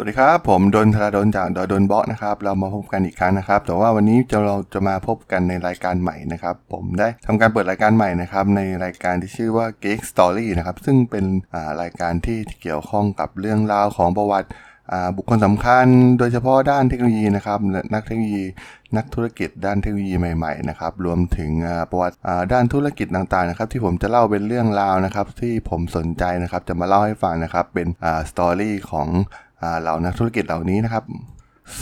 สวัสดีครับ ผมดนทราดนจากดอดนบล็อกนะครับ เรามาพบกันอีกครั้งนะครับ แต่ว่าวันนี้จะเราจะมาพบกันในรายการใหม่นะครับ ผมได้ทำการเปิดรายการใหม่นะครับ ในรายการที่ชื่อว่า Geek Story นะครับ ซึ่งเป็นรายการที่เกี่ยวข้องกับเรื่องราวของประวัติบุคคลสำคัญ โดยเฉพาะด้านเทคโนโลยีนะครับ นักเทคโนโลยี นักธุรกิจด้านเทคโนโลยีใหม่ๆนะครับ รวมถึงประวัติด้านธุรกิจต่างๆนะครับ ที่ผมจะเล่าเป็นเรื่องราวนะครับ ที่ผมสนใจนะครับ จะมาเล่าให้ฟังนะครับ เป็นstory ของ เหล่านักธุรกิจเหล่านี้นะครับ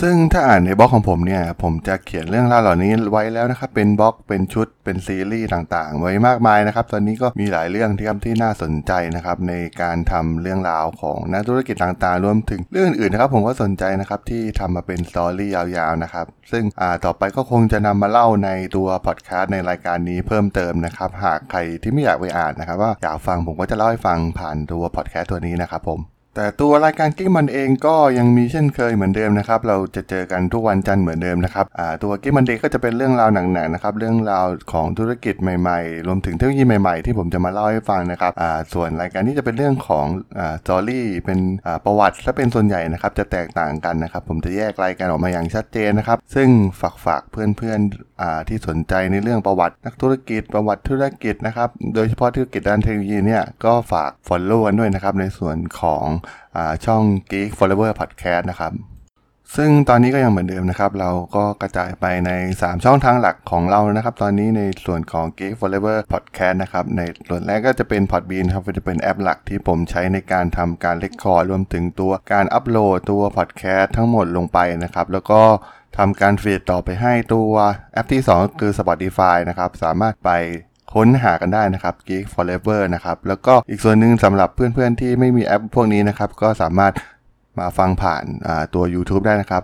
ซึ่งถ้าอ่านในบล็อกของผมเนี่ย ผมจะเขียนเรื่องราวเหล่านี้ไว้แล้วนะครับ เป็นบล็อกเป็นชุดเป็นซีรีส์ต่างๆ ไว้มากมายนะครับ ตอนนี้ก็มีหลายเรื่องที่ที่น่าสนใจนะครับ ในการทำเรื่องราวของนักธุรกิจต่างๆ รวมถึงเรื่องอื่นๆนะครับ ผมก็สนใจนะครับที่ทำมาเป็น story ยาวๆนะครับ ซึ่งต่อไปก็คงจะนำมาเล่าในตัวพอดแคสต์ในรายการนี้เพิ่มเติมนะครับ หากใครที่ไม่อยากไปอ่านนะครับ ว่าอยากฟังผมก็จะเล่าให้ฟังผ่านตัวพอดแคสต์ตัวนี้นะครับผม แต่ตัวรายการ Geek Monday เองก็ยังมีเช่นเคยเหมือนเดิมนะครับ เราจะเจอกันทุกวันจันทร์เหมือนเดิมนะครับตัวกิ๊กมันเดย์ก็จะเป็นเรื่องราวหนักๆนะครับ เรื่องราวของธุรกิจใหม่ๆ รวมถึงเทคโนโลยีใหม่ๆ ที่ผมจะมาเล่าให้ฟังนะครับส่วนรายการนี้จะเป็นเรื่องของอ่าสตอรี่เป็นประวัติและเป็นส่วนใหญ่นะครับ จะแตกต่างกันนะครับ ผมจะแยกรายการออกมาอย่างชัดเจนนะครับ ซึ่งฝากฝากเพื่อนๆที่สนใจในเรื่องประวัตินักธุรกิจ ประวัติธุรกิจนะครับ โดยเฉพาะธุรกิจด้านเทคโนโลยีเนี่ยก็ฝาก follow กันด้วยนะครับในส่วนของอช่อง Geek Forever Podcast นะครับ ซึ่งตอนนี้ก็ยังเหมือนเดิมนะครับ เราก็กระจายไปใน 3 ช่องทางหลักของเรานะครับ ตอนนี้ในส่วนของ Geek Forever Podcast นะครับ ในส่วนแรกก็จะเป็น Podbean ครับจะเป็นแอปหลักที่ผมใช้ในการทำการเลคคอร์รวมถึงตัวการอัปโหลดตัว Podcast ทั้งหมดลงไปนะครับ แล้วก็ทำการฟีดต่อไปให้ตัวแอปที่2ก็คือ Spotify นะครับ สามารถไป ค้นหากันได้นะครับ Geek Forever นะครับแล้วก็อีกส่วนหนึ่งสำหรับเพื่อนๆที่ไม่มีแอปพวกนี้นะครับก็สามารถมาฟังผ่านตัว YouTube ได้นะครับ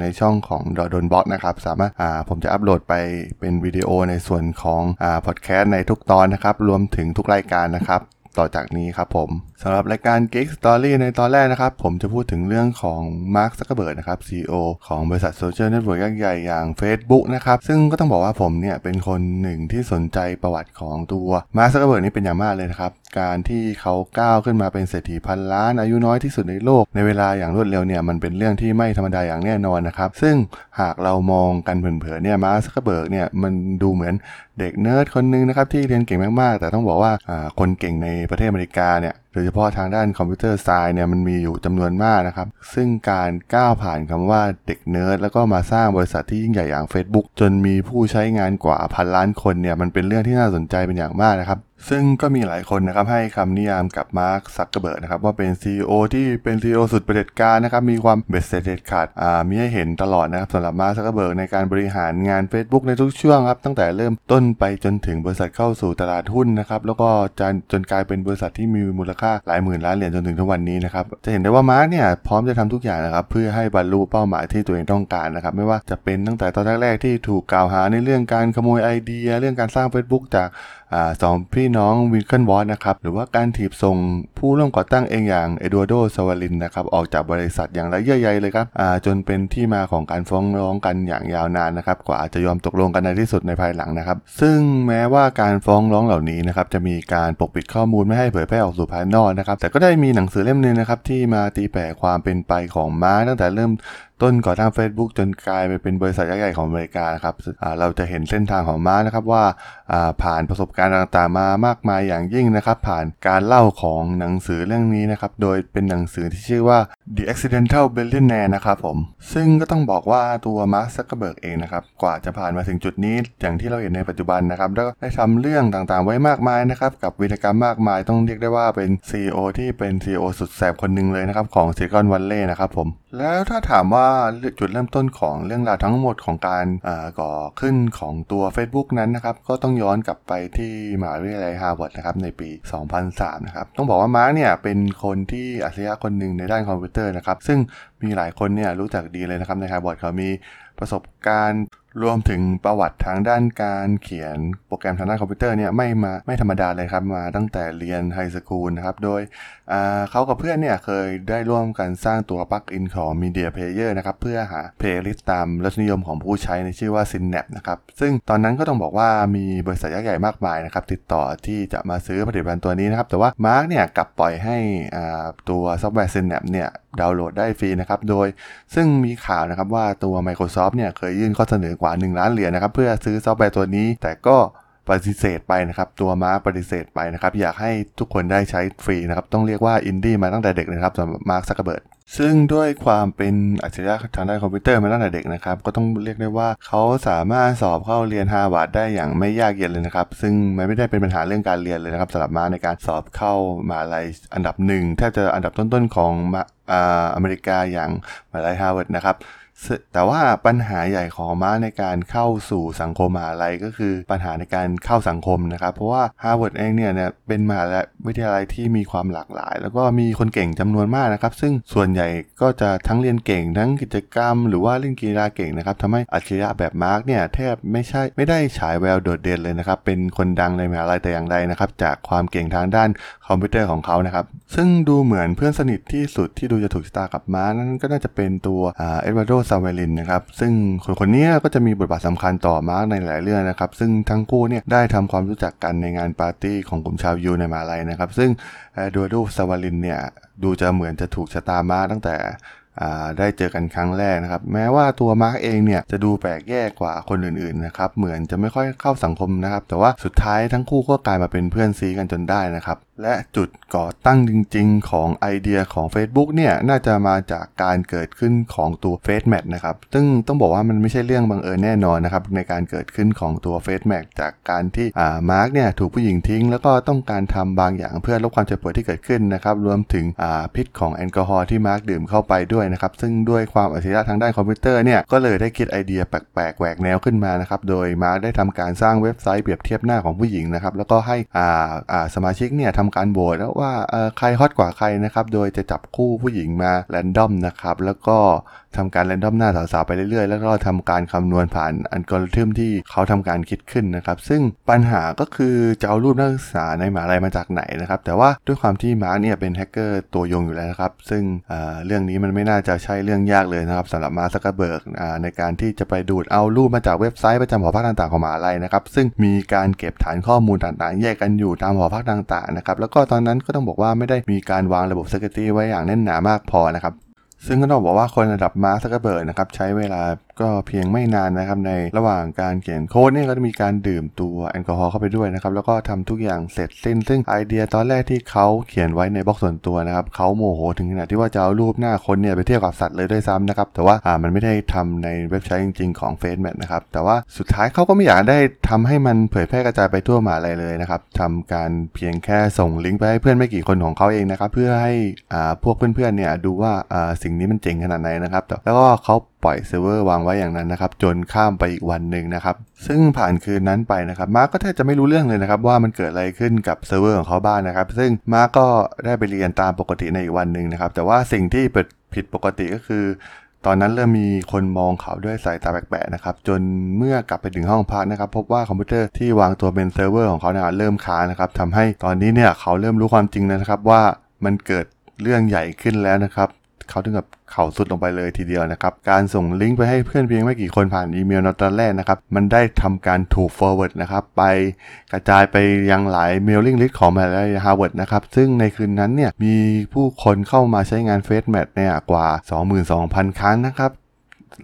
ในช่องของด.ดล็อกนะครับ สามารถาผมจะอัปโหลดไปเป็นวิดีโอในส่วนของอพอดแคสต์ในทุกตอนนะครับ รวมถึงทุกรายการนะครับ ต่อจากนี้ครับผมสำหรับรายการ Geek Story ในตอนแรกนะครับ ผมจะพูดถึงเรื่องของ Mark Zuckerberg นะครับ CEO ของบริษัท social network ยักษ์ใหญ่อย่าง Facebook นะครับ ซึ่งก็ต้องบอกว่าผมเนี่ยเป็นคนหนึ่งที่สนใจประวัติของตัว Mark Zuckerberg นี่เป็นอย่างมากเลยนะครับ การที่เขาก้าวขึ้นมาเป็นเศรษฐีพันล้านอายุน้อยที่สุดในโลกในเวลาอย่างรวดเร็วเนี่ยมันเป็นเรื่องที่ไม่ธรรมดาอย่างแน่นอนนะครับซึ่งหากเรามองกันเผินๆเนี่ย Mark Zuckerberg เนี่ยมันดูเหมือนเด็กเนิร์ดคนหนึ่งนะครับที่เรียนเก่งมากๆ แต่ต้องบอกว่าคนเก่งในประเทศอเมริกาเนี่ยโดยเฉพาะทางด้าน computer science เนี่ยมันมีอยู่จำนวนมากนะครับ ซึ่งการก้าวผ่านคำว่าเด็กเนิร์ดแล้วก็มาสร้างบริษัทที่ยิ่งใหญ่อย่าง Facebook จนมีผู้ใช้งานกว่าพันล้านคนเนี่ยมันเป็นเรื่องที่น่าสนใจเป็นอย่างมากนะครับ ซึ่งก็มีหลายคนนะครับให้คำนิยามกับมาร์คซักเกอร์เบิร์กนะครับว่าเป็น CEO ที่เป็น CEO สุดประเด็จการนะครับมีความเบ็ดเสร็จเด็ดขาดอ่ามีให้เห็นตลอดนะครับสำหรับมาร์คซักเกอร์เบิร์กในการบริหารงาน Facebook ในทุกช่วงครับตั้งแต่เริ่มต้นไปจนถึงบริษัทเข้าสู่ตลาดหุ้นนะครับแล้วก็จนจนกลายเป็นบริษัทที่มีมูลค่าหลายหมื่นล้านเหรียญจนถึงทุกวันนี้นะครับจะเห็นได้ว่ามาร์คเนี่ยพร้อมจะทำทุกอย่างนะครับเพื่อให้บรรลุเป้าหมายที่ตัวเองต้องการนะครับไม่ว่าจะเป็นตั้งแต่ตอนแรกๆที่ถูกกล่าวหาในเรื่องการขโมยไอเดีย เรื่องการสร้าง Facebook จาก สองพี่น้องวินเคิลวอตนะครับหรือว่าการถีบส่งผู้ร่วมก่อตั้งเองอย่างเอด a r โดสวาลินนะครับออกจากบริษัทอย่างไรเยื่อใยเลยครับจนเป็นที่มาของการฟ้องร้องกันอย่างยาวนานนะครับกว่าจะยอมตกลงกันในที่สุดในภายหลังนะครับ ซึ่งแม้ว่าการฟ้องร้องเหล่านี้นะครับจะมีการปกปิดข้อมูลไม่ให้เผยแพร่ออกสู่ภายนอกนะครับแต่ก็ได้มีหนังสือเล่มหนึงนะครับที่มาตีแผ่ความเป็นไปของม้าตั้งแต่เริ่ม ต้นก่อตั้ง Facebook จนกลายไปเป็นบริษัทยักษ์ใหญ่ของอเมริกานะครับเราจะเห็นเส้นทางของมาร์คนะครับว่าผ่านประสบการณ์ต่างๆมามากมายอย่างยิ่งนะครับ ผ่านการเล่าของหนังสือเรื่องนี้นะครับโดยเป็นหนังสือที่ชื่อว่า The Accidental Billionaire นะครับผม ซึ่งก็ต้องบอกว่าตัวมาร์คซักเกอร์เบิร์กเองนะครับกว่าจะผ่านมาถึงจุดนี้อย่างที่เราเห็นในปัจจุบันนะครับแล้วได้ทำเรื่องต่างๆไว้มากมายนะครับกับวีรกรรมมากมายต้องเรียกได้ว่าเป็น CEO ที่เป็น CEO สุดแสบคนหนึ่งเลยนะครับของ Silicon Valley นะครับผมแล้วถ้าถามว่าจุดเริ่มต้นของเรื่องราวทั้งหมดของการก่อขึ้นของตัว Facebook นั้นนะครับ ก็ต้องย้อนกลับไปที่มหาวิทยาลัยฮาร์วาร์ดนะครับในปี 2003 นะครับ ต้องบอกว่ามาร์กเนี่ยเป็นคนที่อัจฉริยะคนหนึ่งในด้านคอมพิวเตอร์นะครับ ซึ่งมีหลายคนเนี่ยรู้จักดีเลยนะครับในฮาร์วาร์ดเขามีประสบการณ์ รวมถึงประวัติทางด้านการเขียนโปรแกรมทางด้านคอมพิวเตอร์เนี่ยไม่มาไม่ธรรมดาเลยครับ มาตั้งแต่เรียน high school นะครับ โดยเขากับเพื่อนเนี่ยเคยได้ร่วมกันสร้างตัว plugin ของ Media Player นะครับ เพื่อหา playlist ตามรสนิยมของผู้ใช้ในชื่อว่า Synapse นะครับ ซึ่งตอนนั้นก็ต้องบอกว่ามีบริษัทยักษ์ใหญ่มากมายนะครับ ติดต่อที่จะมาซื้อผลิตภัณฑ์ตัวนี้นะครับ แต่ว่ามาร์กเนี่ยกลับปล่อยให้ตัวซอฟต์แวร์ Synapse เนี่ยดาวน์โหลดได้ฟรีนะครับ โดยซึ่งมีข่าวนะครับว่าตัว Microsoft เนี่ยเคยยื่นข้อเสนอกว่า 1 ล้านเหรียญนะครับ เพื่อซื้อซอฟต์แวร์ตัวนี้ แต่ก็ ปฏิเสธไปนะครับ ตัวมาร์กปฏิเสธไปนะครับ อยากให้ทุกคนได้ใช้ฟรีนะครับ ต้องเรียกว่าอินดี้มาตั้งแต่เด็กนะครับสำหรับมาร์คซักเกอร์เบิร์กซึ่งด้วยความเป็นอัจฉริยะทางด้านคอมพิวเตอร์มาตั้งแต่เด็กนะครับ ก็ต้องเรียกได้ว่าเขาสามารถสอบเข้าเรียนฮาร์วาร์ดได้อย่างไม่ยากเย็นเลยนะครับ ซึ่งมันไม่ได้เป็นปัญหาเรื่องการเรียนเลยนะครับสำหรับมาร์คในการสอบเข้ามหาลัยอันดับหนึ่งแทบจะอันดับต้นๆของอเมริกาอย่างมหาลัยฮาร์วาร์ดนะครับ แต่ว่าปัญหาใหญ่ของมาร์คในการเข้าสู่สังคมมหาลัยก็คือปัญหาในการเข้าสังคมนะครับ เพราะว่าฮาร์วาร์ดเองเนี่ยเนี่ยเป็นมหาวิทยาลัยที่มีความหลากหลาย แล้วก็มีคนเก่งจำนวนมากนะครับ ซึ่งส่วนใหญ่ก็จะทั้งเรียนเก่ง ทั้งกิจกรรม หรือว่าเล่นกีฬาเก่งนะครับทำให้อัจฉริยะแบบมาร์กเนี่ยแทบไม่ใช่ไม่ได้ฉายแววโดดเด่นเลยนะครับ เป็นคนดังในมหาลัยแต่อย่างใดนะครับ จากความเก่งทางด้านคอมพิวเตอร์ของเขานะครับ ซึ่งดูเหมือนเพื่อนสนิทที่สุดที่ดูจะถูกชะตากับมาร์กนั่นก็น่าจะเป็นตัวเอ็ดวาร์โดซาเวลินนะครับซึ่งคนคนนี้ก็จะมีบทบาทสำคัญต่อมาร์กในหลายเรื่องนะครับซึ่งทั้งคู่เนี่ยได้ทำความรู้จักกันในงานปาร์ตี้ของกลุ่มชาวยิวในมหาลัยนะครับ ซึ่งดูซาเวลินเนี่ยดูจะเหมือนจะถูกชะตามาร์กตั้งแต่ได้เจอกันครั้งแรกนะครับ แม้ว่าตัวมาร์กเองเนี่ยจะดูแปลกแยกกว่าคนอื่นๆนะครับเหมือนจะไม่ค่อยเข้าสังคมนะครับ แต่ว่าสุดท้ายทั้งคู่ก็กลายมาเป็นเพื่อนซี้กันจนได้นะครับ และจุดก่อตั้งจริง ๆ ของไอเดียของ Facebook เนี่ยน่าจะมาจากการเกิดขึ้นของตัว Face m a t นะครับ ซึ่งต้องบอกว่ามันไม่ใช่เรื่องบังเอิญแน่นอนนะครับในการเกิดขึ้นของตัว Face m a t จากการที่อ่ามาร์กเนี่ยถูกผู้หญิงทิ้ง แล้วก็ต้องการทำบางอย่างเพื่อลดความเจ็บปวดที่เกิดขึ้นนะครับรวมถึงอ่าพิษของแอลกอฮอล์ที่มาร์กดื่มเข้าไปด้วยนะครับซึ่งด้วยความอัจฉริยะทางด้านคอมพิวเตอร์เนี่ยก็เลยได้คิดไอเดียแปลกๆแหวกแนวขึ้นมานะครับโดยมาร์กได้ทำการสร้างเว็บไซต์เปรียบเทียบหน้าของผู้หญิงนะครับแล้วก็ให้อ่าอ่าสมาชิกเนี่ยทำการโหวตแล้วว่าใคร hot กว่าใครนะครับ โดยจะจับคู่ผู้หญิงมา random นะครับ แล้วก็ทำการ random หน้าสาวๆไปเรื่อยๆ แล้วก็ทำการคำนวณผ่านอัลกอริทึมที่เขาทำการคิดขึ้นนะครับ ซึ่งปัญหาก็คือจะเอารูปนักศึกษาในมหาลัยมาจากไหนนะครับ แต่ว่าด้วยความที่มาร์กเนี่ยเป็นแฮกเกอร์ตัวยงอยู่แล้วนะครับ ซึ่งเรื่องนี้มันไม่น่าจะใช่เรื่องยากเลยนะครับสำหรับมาร์คซักเกอร์เบิร์กในการที่จะไปดูดเอารูปมาจากเว็บไซต์ประจำหอพักต่างๆของมหาลัยนะครับ ซึ่งมีการเก็บฐานข้อมูลต่างๆ แยกกันอยู่ตามหอพักต่างๆนะครับ แล้วก็ตอนนั้นก็ต้องบอกว่าไม่ได้มีการวางระบบ Security ไว้อย่างแน่นหนามากพอนะครับ ซึ่งก็ต้องบอกว่าคนระดับมาร์คซักเกอร์เบิร์กนะครับใช้เวลา ก็เพียงไม่นานนะครับในระหว่างการเขียนโค้ดเนี่ยก็จะมีการดื่มตัวแอลกอฮอล์เข้าไปด้วยนะครับแล้วก็ทำทุกอย่างเสร็จสิ้น ซึ่งไอเดียตอนแรกที่เขาเขียนไว้ในบล็อกส่วนตัวนะครับเขาโมโหถึงขนาดที่ว่าจะเอารูปหน้าคนเนี่ยไปเทียบกับสัตว์เลยด้วยซ้ำนะครับแต่ว่าอ่ามันไม่ได้ทำในเว็บไซต์จริง ๆของ f a c e m a t นะครับแต่ว่าสุดท้ายเขาก็ไม่อยากได้ทำให้มันเผยแพร่กระจายไปทั่วมหาลัยอะไรเลยนะครับทำการเพียงแค่ส่งลิงก์ไปให้เพื่อนไม่กี่คนของเขาเองนะครับเพื่อให้อ่าพวกเพื่อนๆเนี่ยดูว่าอ่าสิ่งนี้มันเจ๋งขนาดไหนนะครับแล้วก็เขาปล่อยเซิร์ฟเวอร์วางไว้อย่างนั้นนะครับจนข้ามไปอีกวันหนึ่งนะครับซึ่งผ่านคืนนั้นไปนะครับมาร์กก็แทบจะไม่รู้เรื่องเลยนะครับว่ามันเกิดอะไรขึ้นกับเซิร์ฟเวอร์ของเขาบ้างนะครับ ซึ่งมาร์กก็ได้ไปเรียนตามปกติในอีกวันหนึ่งนะครับแต่ว่าสิ่งที่ผิดปกติก็คือตอนนั้นเริ่มมีคนมองเขาด้วยสายตาแปลกๆนะครับจนเมื่อกลับไปถึงห้องพักนะครับพบว่าคอมพิวเตอร์ที่วางตัวเป็นเซิร์ฟเวอร์ของเขาเนี่ยเริ่มค้างนะครับทำให้ตอนนี้เนี่ยเขาเริ่มรู้ความจริงแล้วนะครับว่ามันเกิดเรื่องใหญ่ขึ้นแล้วนะครับ เขาถึงกับเข่าทรุดลงไปเลยทีเดียวนะครับ การส่งลิงก์ไปให้เพื่อนเพียงไม่กี่คนผ่านอีเมลในตอนแรกนะครับ มันได้ทำการถูก forward นะครับ ไปกระจายไปยังหลาย mailing list ของมหาลัยฮาร์วาร์ดนะครับ ซึ่งในคืนนั้นเนี่ยมีผู้คนเข้ามาใช้งาน Facemash เนี่ยกว่า 22,000 ครั้งนะครับ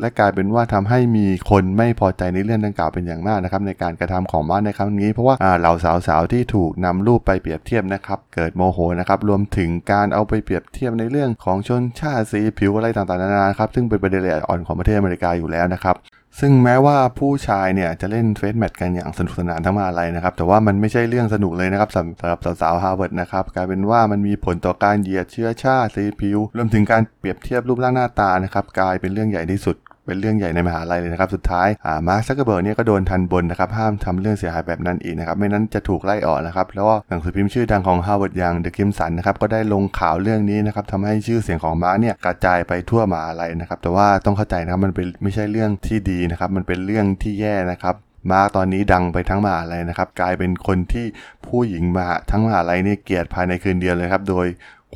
และกลายเป็นว่าทำให้มีคนไม่พอใจในเรื่องดังกล่าวเป็นอย่างมากนะครับในการกระทำของมาร์คในครั้งนี้ เพราะว่าเหล่าสาวๆที่ถูกนำรูปไปเปรียบเทียบนะครับเกิดโมโหนะครับรวมถึงการเอาไปเปรียบเทียบในเรื่องของชนชาติสีผิวอะไรต่างๆนานาครับซึ่งเป็นประเด็นละเอียดอ่อนของประเทศอเมริกาอยู่แล้วนะครับ ซึ่งแม้ว่าผู้ชายเนี่ยจะเล่น Facemash กันอย่างสนุกสนานทั้งมหาลัยนะครับ แต่ว่ามันไม่ใช่เรื่องสนุกเลยนะครับสำหรับสาวๆฮาร์วาร์ดนะครับกลายเป็นว่ามันมีผลต่อการเหยียดเชื้อชาติสีผิว รวมถึงการเปรียบเทียบรูปร่างหน้าตานะครับกลายเป็นเรื่องใหญ่ที่สุด เป็นเรื่องใหญ่ในมหาลัยเลยนะครับ สุดท้ายอ่ามาร์คซักเกอร์เบิร์กเนี่ยก็โดนทัณฑ์บนนะครับ ห้ามทำเรื่องเสียหายแบบนั้นอีกนะครับ ไม่งั้นจะถูกไล่ออกนะครับ แล้วก็หนังสือพิมพ์ชื่อดังของฮาร์วาร์ดอย่าง The Crimson นะครับ ก็ได้ลงข่าวเรื่องนี้นะครับทำให้ชื่อเสียงของมาร์คเนี่ยกระจายไปทั่วมหาลัยนะครับ แต่ว่าต้องเข้าใจนะครับ มันเป็นไม่ใช่เรื่องที่ดีนะครับ มันเป็นเรื่องที่แย่นะครับมาร์คตอนนี้ดังไปทั้งมหาลัยนะครับ กลายเป็นคนที่ผู้หญิงมาทั้งมหาลัยนี่เกลียดภายในคืนเดียวเลยครับ โดย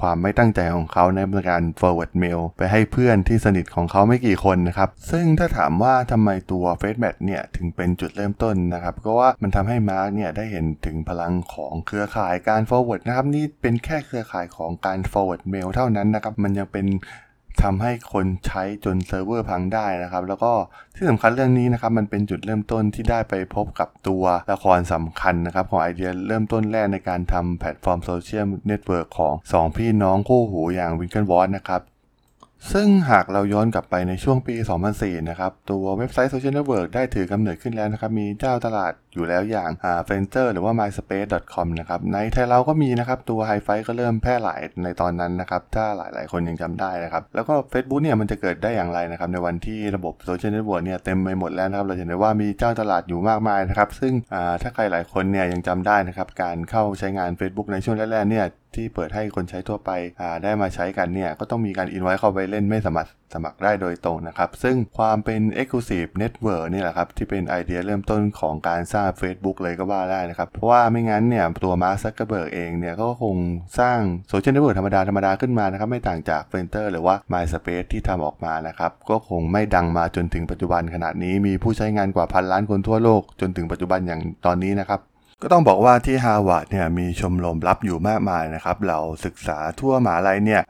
ความไม่ตั้งใจของเขาในการ forward mail ไปให้เพื่อนที่สนิทของเขาไม่กี่คนนะครับ ซึ่งถ้าถามว่าทำไมตัว f a c e m a t เนี่ยถึงเป็นจุดเริ่มต้นนะครับ ก็ว่ามันทำให้มาร์กเนี่ยได้เห็นถึงพลังของเครือข่ายการ forward นะครับ นี่เป็นแค่เครือข่ายของการ forward mail เท่านั้นนะครับ มันยังเป็น ทำให้คนใช้จนเซิร์ฟเวอร์พังได้นะครับ แล้วก็ที่สำคัญเรื่องนี้นะครับมันเป็นจุดเริ่มต้นที่ได้ไปพบกับตัวละครสำคัญนะครับของไอเดียเริ่มต้นแรกในการทำแพลตฟอร์มโซเชียลเน็ตเวิร์กของ 2 พี่น้องคู่หูอย่าง Winklevoss นะครับ ซึ่งหากเราย้อนกลับไปในช่วงปี 2004 นะครับ ตัวเว็บไซต์โซเชียลเน็ตเวิร์กได้ถือกำเนิดขึ้นแล้วนะครับ มีเจ้าตลาดอยู่แล้วอย่างอ่า Friendster หรือว่า myspace.com นะครับ ในไทยเราก็มีนะครับ ตัวไฮไฟก็เริ่มแพร่หลายในตอนนั้นนะครับ ถ้าหลายๆ คนยังจำได้นะครับ แล้วก็ Facebook เนี่ยมันจะเกิดได้อย่างไรนะครับ ในวันที่ระบบโซเชียลเน็ตเวิร์กเนี่ยเต็มไปหมดแล้วนะครับ เราจะเห็นได้ว่ามีเจ้าตลาดอยู่มากมายนะครับ ซึ่งอ่าถ้าใครหลายคนเนี่ยยังจำได้นะครับ การเข้าใช้งาน Facebook ในช่วงแรกๆเนี่ย ที่เปิดให้คนใช้ทั่วไปได้มาใช้กันเนี่ยก็ต้องมีการอินไว้เข้าไปเล่นไม่สามารถสมัครได้โดยตรงนะครับ ซึ่งความเป็น Exclusive Network นี่แหละครับ ที่เป็นไอเดียเริ่มต้นของการสร้าง Facebook เลยก็ว่าได้นะครับ เพราะว่าไม่งั้นเนี่ยตัวมาร์คซักเกอร์เบิร์กเองเนี่ยก็คงสร้างโซเชียลเน็ตเวิร์กธรรมดาธรรมดาขึ้นมานะครับ ไม่ต่างจาก Friendster หรือว่า MySpace ที่ทำออกมานะครับ ก็คงไม่ดังมาจนถึงปัจจุบันขนาดนี้มีผู้ใช้งานกว่าพันล้านคนทั่วโลกจนถึงปัจจุบันอย่างตอนนี้นะครับ ก็ต้องบอกว่าที่ฮาร์วาร์ดเนี่ยมีชมรมลับอยู่มากมายนะครับเหล่านักศึกษาทั่วมหาลัยเนี่ย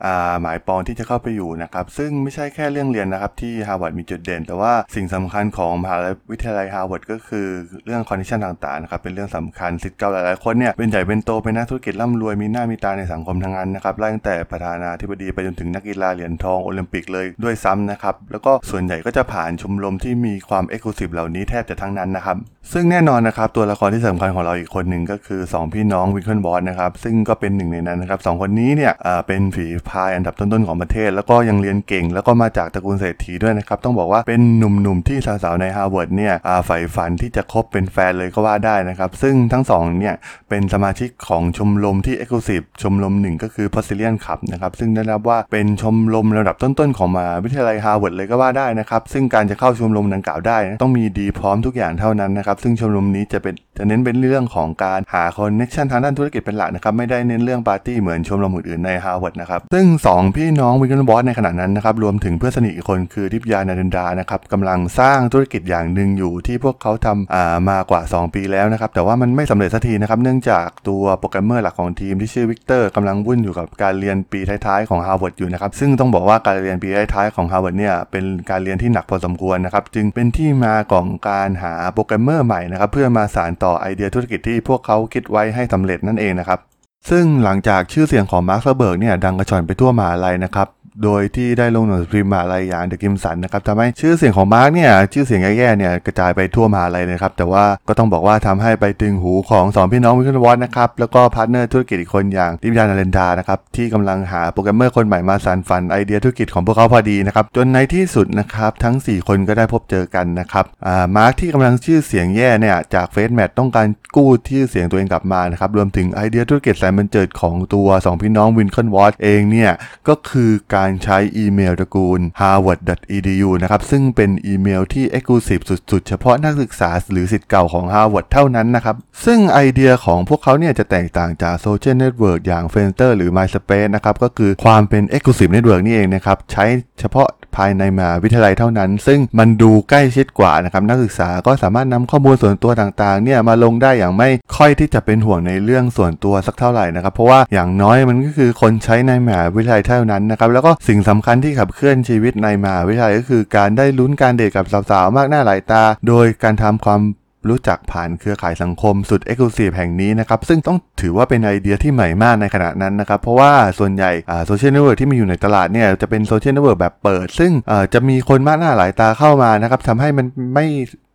หมายปองที่จะเข้าไปอยู่นะครับซึ่งไม่ใช่แค่เรื่องเรียนนะครับที่ฮาร์วาร์ดมีจุดเด่น แต่ว่าสิ่งสำคัญของมหาวิทยาลัยฮาร์วาร์ดก็คือเรื่อง connection ต่างๆนะครับเป็นเรื่องสำคัญศิษย์เก่าหลายๆคนเนี่ยเป็นใหญ่เป็นโตเป็นนักธุรกิจร่ำรวยมีหน้ามีตาในสังคมทั้งนั้นนะครับไล่ตั้งแต่ประธานาธิบดีไปจนถึงนักกีฬาเหรียญทองโอลิมปิกเลยด้วยซ้ำนะครับแล้วก็ส่วนใหญ่ก็จะผ่านชมรมที่มีความ exclusive เหล่านี้แทบจะทั้งนั้นนะครับซึ่งแน่นอนนะครับตัวละครที่สำคัญของเราอีกคนหนึ่งก็คือ 2 พี่น้อง Winklevoss นะครับซึ่งก็เป็นหนึ่งในนั้นนะครับสองคนนี้เนี่ยเป็นฝีพายอันดับต้นๆของประเทศ แล้วก็ยังเรียนเก่ง แล้วก็มาจากตระกูลเศรษฐีด้วยนะครับต้องบอกว่าเป็นหนุ่มๆที่สาวๆในฮาร์วาร์ดเนี่ยใฝ่ฝันที่จะคบเป็นแฟนเลยก็ว่าได้นะครับซึ่งทั้งสองเนี่ยเป็นสมาชิกของชมรมที่ exclusive ชมรมหนึ่งก็คือ Porcellian Club นะครับซึ่งได้รับว่าเป็นชมรมระดับต้นๆของมหาวิทยาลัยฮาร์วาร์ดเลยก็ว่าได้นะครับซึ่งการจะเข้าชมรมดังกล่าวได้ ต้องมีดีพร้อมทุกอย่างเท่านั้นนะครับซึ่งชมรมนี้จะเป็นจะเน้นเป็นเรื่องของการหา connection ทางด้านธุรกิจเป็นหลักนะครับไม่ได้เน้นเรื่องปาร์ตี้เหมือนชมรมอื่นๆในฮาร์วาร์ดนะครับซึ่ง 2 พี่น้อง Winklevoss ในขณะนั้นนะครับรวมถึงเพื่อนสนิทอีกคนคือ Divya Narendra นะครับกำลังสร้างธุรกิจอย่างหนึ่งอยู่ที่พวกเขาทำอ่ามากว่า 2 ปีแล้วนะครับแต่ว่ามันไม่สำเร็จสักทีนะครับเนื่องจากตัวโปรแกรมเมอร์หลักของทีมที่ชื่อวิกเตอร์กำลังวุ่นอยู่กับการเรียนปีท้ายๆของฮาร์วาร์ดอยู่นะครับซึ่งต้องบอกว่าการเรียนปีท้ายๆของฮาร์วาร์ดเนี่ยเป็นการเรียนที่หนักพอสมควรนะครับจึงเป็นที่มาของการหาโปรแกรมเมอร์ใหม่นะครับเพื่อมาสานต่อไอเดียธุรกิจที่พวกเขาคิดไว้ให้สำเร็จนั่นเองนะครับ ซึ่งหลังจากชื่อเสียงของมาร์คซักเกอร์เบิร์กเนี่ยดังกระฉ่อนไปทั่วมหาลัยนะครับ โดยที่ได้ลงหนังสือพิมพ์มหาลัยอย่าง The Crimson นะครับทำให้ชื่อเสียงของมาร์กเนี่ยชื่อเสียงแย่ๆเนี่ยกระจายไปทั่วมหาลัยเลยครับแต่ว่าก็ต้องบอกว่าทำให้ไปถึงหูของสองพี่น้องวิคเนวอตนะครับแล้วก็พาร์ทเนอร์ธุรกิจอีกคนอย่าง Divya Narendra นะครับที่กำลังหาโปรแกรมเมอร์คนใหม่มาสานฝันไอเดียธุรกิจของพวกเขาพอดีนะครับจนในที่สุดนะครับทั้ง 4 คนก็ได้พบเจอกันนะครับอ่ามาร์กที่กำลังชื่อเสียงแย่เนี่ยจาก Facemash ต้องการกู้ชื่อเสียงตัวเองกลับมานะครับรวมถึงไอเดียธุรกิจแสนบรรเจิดของตัว 2 พี่น้อง Winklevoss เองเนี่ยก็คือการใช้อีเมลตระกูล harvard.edu นะครับซึ่งเป็นอีเมลที่ exclusive สุดๆ เฉพาะนักศึกษาหรือศิษย์เก่าของ Harvard เท่านั้นนะครับ ซึ่งไอเดียของพวกเขาเนี่ยจะแตกต่างจากโซเชียลเน็ตเวิร์กอย่าง f e n t e r หรือ MySpace นะครับก็คือความเป็น exclusive network นี่เองนะครับใช้เฉพาะภายในมหาวิทยาลัยเท่านั้น ซึ่งมันดูใกล้ชิดกว่านะครับนักศึกษาก็สามารถนำข้อมูลส่วนตัวต่างๆเนี่ยมาลงได้อย่างไม่ค่อยที่จะเป็นห่วงในเรื่องส่วนตัวสักเท่าไหร่นะครับเพราะว่าอย่างน้อยมันก็คือคนใช้ในมหาวิทยาลัยเท่านั้นนะครับแล้วก็สิ่งสำคัญที่ขับเคลื่อนชีวิตในมหาวิทยาลัยก็คือการได้ลุ้นการเดทกับสาวๆ มากหน้าหลายตา โดยการทำความรู้จักผ่านเครือข่ายสังคมสุด e x c l u s i v e แห่งนี้นะครับ ซึ่งต้องถือว่าเป็นไอเดียที่ใหม่มากในขณะนั้นนะครับ เพราะว่าส่วนใหญ่โซเชียลเน็ตเวิร์กที่มีอยู่ในตลาดเนี่ย จะเป็นโซเชียลเน็ตเวิร์กแบบเปิด ซึ่งจะมีคนมากหน้าหลายตาเข้ามานะครับทำให้มันไม่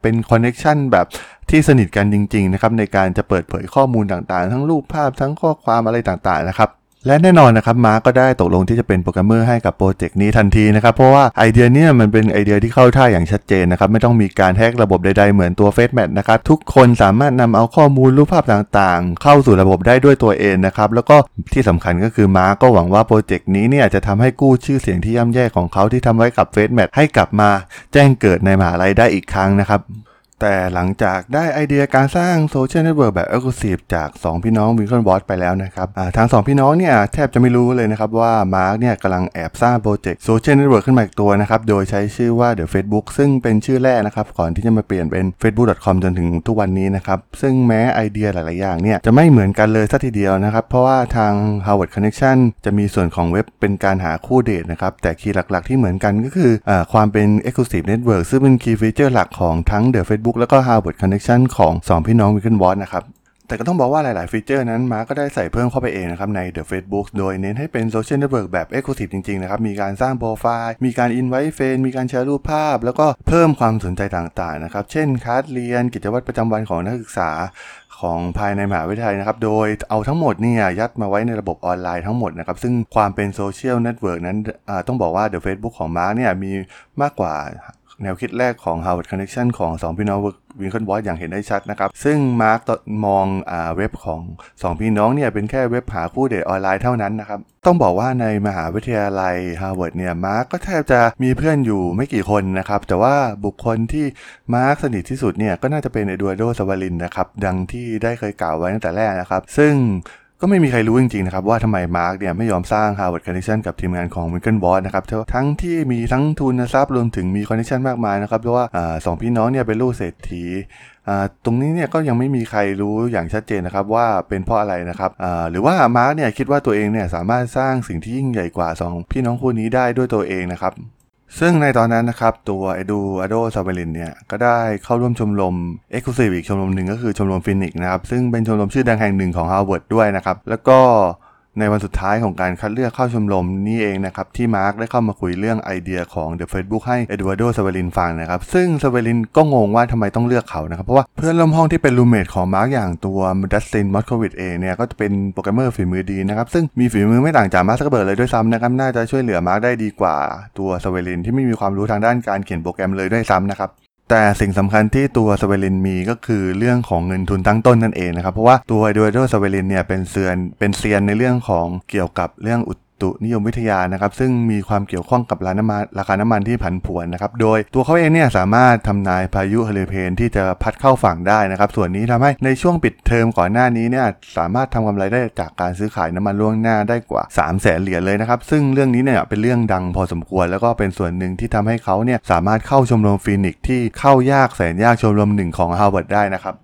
เป็น connection แบบที่สนิทกันจริงๆนะครับในการจะเปิดเผยข้อมูลต่างๆ ทั้งรูปภาพทั้งข้อความอะไรต่างๆนะครับ และแน่นอนนะครับมาร์กก็ได้ตกลงที่จะเป็นโปรแกรมเมอร์ให้กับโปรเจกต์นี้ทันทีนะครับเพราะว่าไอเดียนี่ยมันเป็นไอเดียที่เข้าท่าอย่างชัดเจนนะครับไม่ต้องมีการแฮกระบบใดๆเหมือนตัว f a c e m a t นะครับทุกคนสามารถนำเอาข้อมูลรูปภาพต่างๆ เข้าสู่ระบบได้ด้วยตัวเองนะครับแล้วก็ที่สำคัญก็คือมาร์กก็หวังว่าโปรเจกต์นี้เนี่ยจะทำให้กู้ชื่อเสียงที่ย่ำแย่ของเขาที่ทำไว้กับ f a c e m a t ให้กลับมาแจ้งเกิดในมหาลัยได้อีกครั้งนะครับ แต่หลังจากได้ไอเดียการสร้างโซเชียลเน็ตเวิร์กแบบ exclusive จาก 2 พี่น้อง Winklevoss ไปแล้วนะครับทาง 2 พี่น้องเนี่ยแทบจะไม่รู้เลยนะครับว่ามาร์กเนี่ยกำลังแอบสร้างโปรเจกต์โซเชียลเน็ตเวิร์กขึ้นมาอีกตัวนะครับ โดยใช้ชื่อว่า The Facebook ซึ่งเป็นชื่อแรกนะครับ ก่อนที่จะมาเปลี่ยนเป็น facebook.com จนถึงทุกวันนี้นะครับ ซึ่งแม้ไอเดียหลาย ๆ อย่างเนี่ยจะไม่เหมือนกันเลยสักทีเดียวนะครับ เพราะว่าทาง Harvard Connection จะมีส่วนของเว็บเป็นการหาคู่เดทนะครับแต่ key หลัก ๆ ที่เหมือนกันก็คืออความเป็น Exclusive Network ซึ่งเป็น key feature หลักของทั้ง The Facebook แล้วก็ Harvard Connection ของ 2 พี่น้องวิกเกนวอตนะครับ แต่ก็ต้องบอกว่าหลาย ๆ ฟีเจอร์นั้นมาร์กก็ได้ใส่เพิ่มเข้าไปเองนะครับใน The Facebook โดยเน้นให้เป็นโซเชียลเน็ตเวิร์กแบบ Exclusive จริง ๆ นะครับ มีการสร้างโปรไฟล์ มีการ invite friend มีการแชร์รูปภาพ แล้วก็เพิ่มความสนใจต่าง ๆ นะครับ เช่นคลาสเรียน กิจวัตรประจำวันของนักศึกษาของภายในมหาวิทยาลัยนะครับ โดยเอาทั้งหมดเนี่ยยัดมาไว้ในระบบออนไลน์ทั้งหมดนะครับ ซึ่งความเป็นโซเชียลเน็ตเวิร์กนั้นต้องบอกว่า The Facebook ของมาร์กเนี่ยมีมากกว่า แนวคิดแรกของ Harvard Connection ของ 2 พี่น้องWinklevoss อย่างเห็นได้ชัดนะครับ ซึ่งมาร์กมองอเว็บของ 2 พี่น้องเนี่ยเป็นแค่เว็บหาคู่เดทออนไลน์เท่านั้นนะครับ ต้องบอกว่าในมหาวิทยาลัยฮาร์วาร์ดเนี่ยมาร์กก็แทบจะมีเพื่อนอยู่ไม่กี่คนนะครับ แต่ว่าบุคคลที่มาร์กสนิทที่สุดเนี่ยก็น่าจะเป็นเอดูอาร์โดซาเวรินนะครับ ดังที่ได้เคยกล่าวไว้ตั้งแต่แรกนะครับ ซึ่ง ก็ไม่มีใครรู้จริงๆนะครับว่าทำไมมาร์กเนี่ยไม่ยอมสร้าง Harvard Connection กับทีมงานของ w i n k e n b o s นะครับทั้งที่มีทั้งทุนทรัพย์รวมถึงมี connection มากมายนะครับเพราะว่าสองพี่น้องเนี่ยเป็นลูกเศรษฐีตรงนี้เนี่ยก็ยังไม่มีใครรู้อย่างชัดเจนนะครับว่าเป็นเพราะอะไรนะครับหรือว่ามาร์กเนี่ยคิดว่าตัวเองเนี่ยสามารถสร้างสิ่งที่ยิ่งใหญ่กว่า 2 พี่น้องคู่นี้ได้ด้วยตัวเองนะครับ ซึ่งในตอนนั้นนะครับ ตัวเอดูอาร์โดซาเวรินเนี่ย ก็ได้เข้าร่วมชมรม exclusive อีกชมรมหนึ่งก็คือชมรมฟีนิกซ์นะครับ ซึ่งเป็นชมรมชื่อดังแห่งหนึ่งของฮาร์วาร์ดด้วยนะครับ แล้วก็ ในวันสุดท้ายของการคัดเลือกเข้าชมรมนี่เองนะครับที่มาร์กได้เข้ามาคุยเรื่องไอเดียของ The Facebook ให้เอดูอาร์โดซาเวรินฟังนะครับซึ่งซาเวรินก็งงว่าทำไมต้องเลือกเขานะครับเพราะว่าเพื่อนร่วมห้องที่เป็น roommate ของมาร์กอย่างตัวดัสตินมอสโควิดเองเนี่ยก็จะเป็นโปรแกรมเมอร์ฝีมือดีนะครับซึ่งมีฝีมือไม่ต่างจากมาร์กซักเคอร์เบิร์กเลยด้วยซ้ำนะครับน่าจะช่วยเหลือมาร์กได้ดีกว่าตัวซาเวรินที่ไม่มีความรู้ทางด้านการเขียนโปรแกรมเลยด้วยซ้ำนะครับ แต่สิ่งสำคัญที่ตัวซาเวรินมีก็คือเรื่องของเงินทุนตั้งต้นนั่นเองนะครับ เพราะว่าตัวเอดูอาร์โดซาเวรินเนี่ยเป็นเซียนเป็นเซียนในเรื่องของเกี่ยวกับเรื่องอุ ตุนิยมวิทยานะครับซึ่งมีความเกี่ยวข้องกับราน้ำมันราคาน้ำมันที่ผันผวนนะครับโดยตัวเขาเองเนี่ยสามารถทำนายพายุเฮอริเคนที่จะพัดเข้าฝั่งได้นะครับส่วนนี้ทำให้ในช่วงปิดเทอมก่อนหน้านี้เนี่ยสามารถทำกำไรได้จากการซื้อขายน้ำมันล่วงหน้าได้กว่า 3 0 0แสนเหรียญเลยนะครับซึ่งเรื่องนี้เนี่ยเป็นเรื่องดังพอสมควร แล้วก็เป็นส่วนหนึ่งที่ทำให้เขาเนี่ยสามารถเข้าชมรมฟีนิกซ์ที่เข้ายากแสนยากชมรมหนึ่งของฮาร์วาร์ดได้นะครับ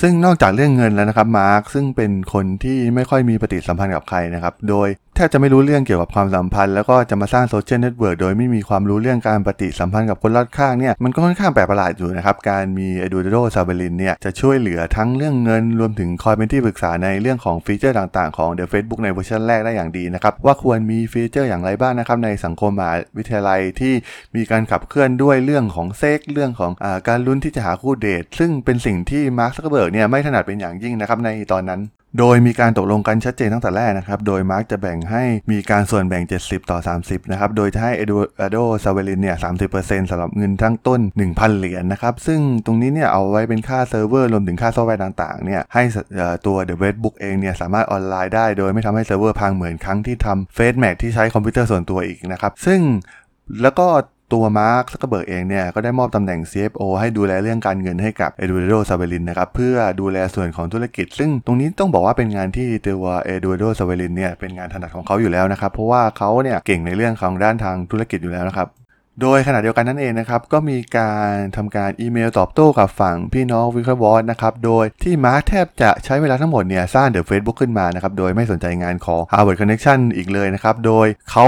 ซึ่งนอกจากเรื่องเงินแล้วนะครับมาร์คซึ่งเป็นคนที่ไม่ค่อยมีปฏิสัมพันธ์กับใครนะครับ โดยแทบจะไม่รู้เรื่องเกี่ยวกับความสัมพันธ์แล้วก็จะมาสร้างโซเชียลเน็ตเวิร์กโดยไม่มีความรู้เรื่องการปฏิสัมพันธ์กับคนรอบข้างเนี่ยมันก็ค่อนข้างแปลกประหลาดอยู่นะครับ การมีเอดูอาร์โดซาเวรินเนี่ยจะช่วยเหลือทั้งเรื่องเงินรวมถึงคอยเป็นที่ปรึกษาในเรื่องของฟีเจอร์ต่างๆ ของ The Facebook ในเวอร์ชันแรกได้อย่างดีนะครับ ว่าควรมีฟีเจอร์อย่างไรบ้างนะครับในสังคมมหาวิทยาลัยที่มีการขับเคลื่อนด้วยเรื่องของเซ็กซ์เรื่องของอการลุ้นที่จะหาคู่เดทซึ่งเป็นสิ่งที่มาร์คซักเคอร์เบิร์กเนี่ยไม่ถนัดเป็นอย่างยิ่งนะครับในตอนนั้น โดยมีการตกลงกันชัดเจนตั้งแต่แรกนะครับ โดยมาร์กจะแบ่งให้มีการส่วนแบ่ง 70 ต่อ 30 นะครับ โดยจะให้เอดูอาร์โดซาเวรินเนี่ย 30%สำหรับเงินตั้งต้น 1,000 เหรียญนนะครับ ซึ่งตรงนี้เนี่ยเอาไว้เป็นค่าเซิร์ฟเวอร์รวมถึงค่าซอฟต์แวร์ต่างๆ เนี่ยให้ตัว The w e b b o o k เองเนี่ยสามารถออนไลน์ได้ โดยไม่ทำให้เซิร์ฟเวอร์พังเหมือนครั้งที่ทำ Facemash ที่ใช้คอมพิวเตอร์ส่วนตัวอีกนะครับ ซึ่งแล้วก็ ตัวมาร์คซักเคอร์เบิร์กเองเนี่ยก็ได้มอบตำแหน่ง CFO ให้ดูแลเรื่องการเงินให้กับเอดูอาร์โดซาเวรินนะครับเพื่อดูแลส่วนของธุรกิจ ซึ่งตรงนี้ต้องบอกว่าเป็นงานที่ตัวเอดูอาร์โดซาเวรินเนี่ยเป็นงานถนัดของเขาอยู่แล้วนะครับเพราะว่าเขาเนี่ยเก่งในเรื่องของด้านทางธุรกิจอยู่แล้วนะครับโดยขณะเดียวกันนั่นเองนะครับ ก็มีการทำการอีเมลตอบโต้กับฝั่งพี่น้อง Winklevoss นะครับ โดยที่มาร์กแทบจะใช้เวลาทั้งหมดเนี่ย สร้าง The Facebook ขึ้นมานะครับ โดยไม่สนใจงานของ Harvard Connection อีกเลยนะครับ โดยเขา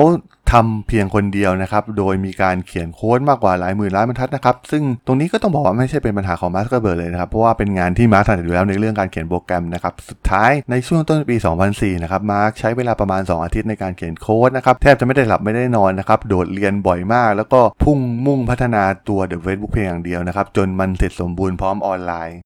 ทำเพียงคนเดียวนะครับ โดยมีการเขียนโค้ดมากกว่าหลายหมื่นล้านบรรทัดนะครับ ซึ่งตรงนี้ก็ต้องบอกว่าไม่ใช่เป็นปัญหาของมาร์คซักเคอร์เบิร์กเลยนะครับ เพราะว่าเป็นงานที่มาร์คถนัดอยู่แล้วในเรื่องการเขียนโปรแกรมนะครับ สุดท้ายในช่วงต้นปี 2004 นะครับ มาร์คใช้เวลาประมาณ 2 อาทิตย์ในการเขียนโค้ดนะครับ แทบจะไม่ได้หลับไม่ได้นอนนะครับ โดดเรียนบ่อยมาก แล้วก็พุ่งมุ่งพัฒนาตัว The Facebook เพียงอย่างเดียวนะครับ จนมันเสร็จสมบูรณ์พร้อมออนไลน์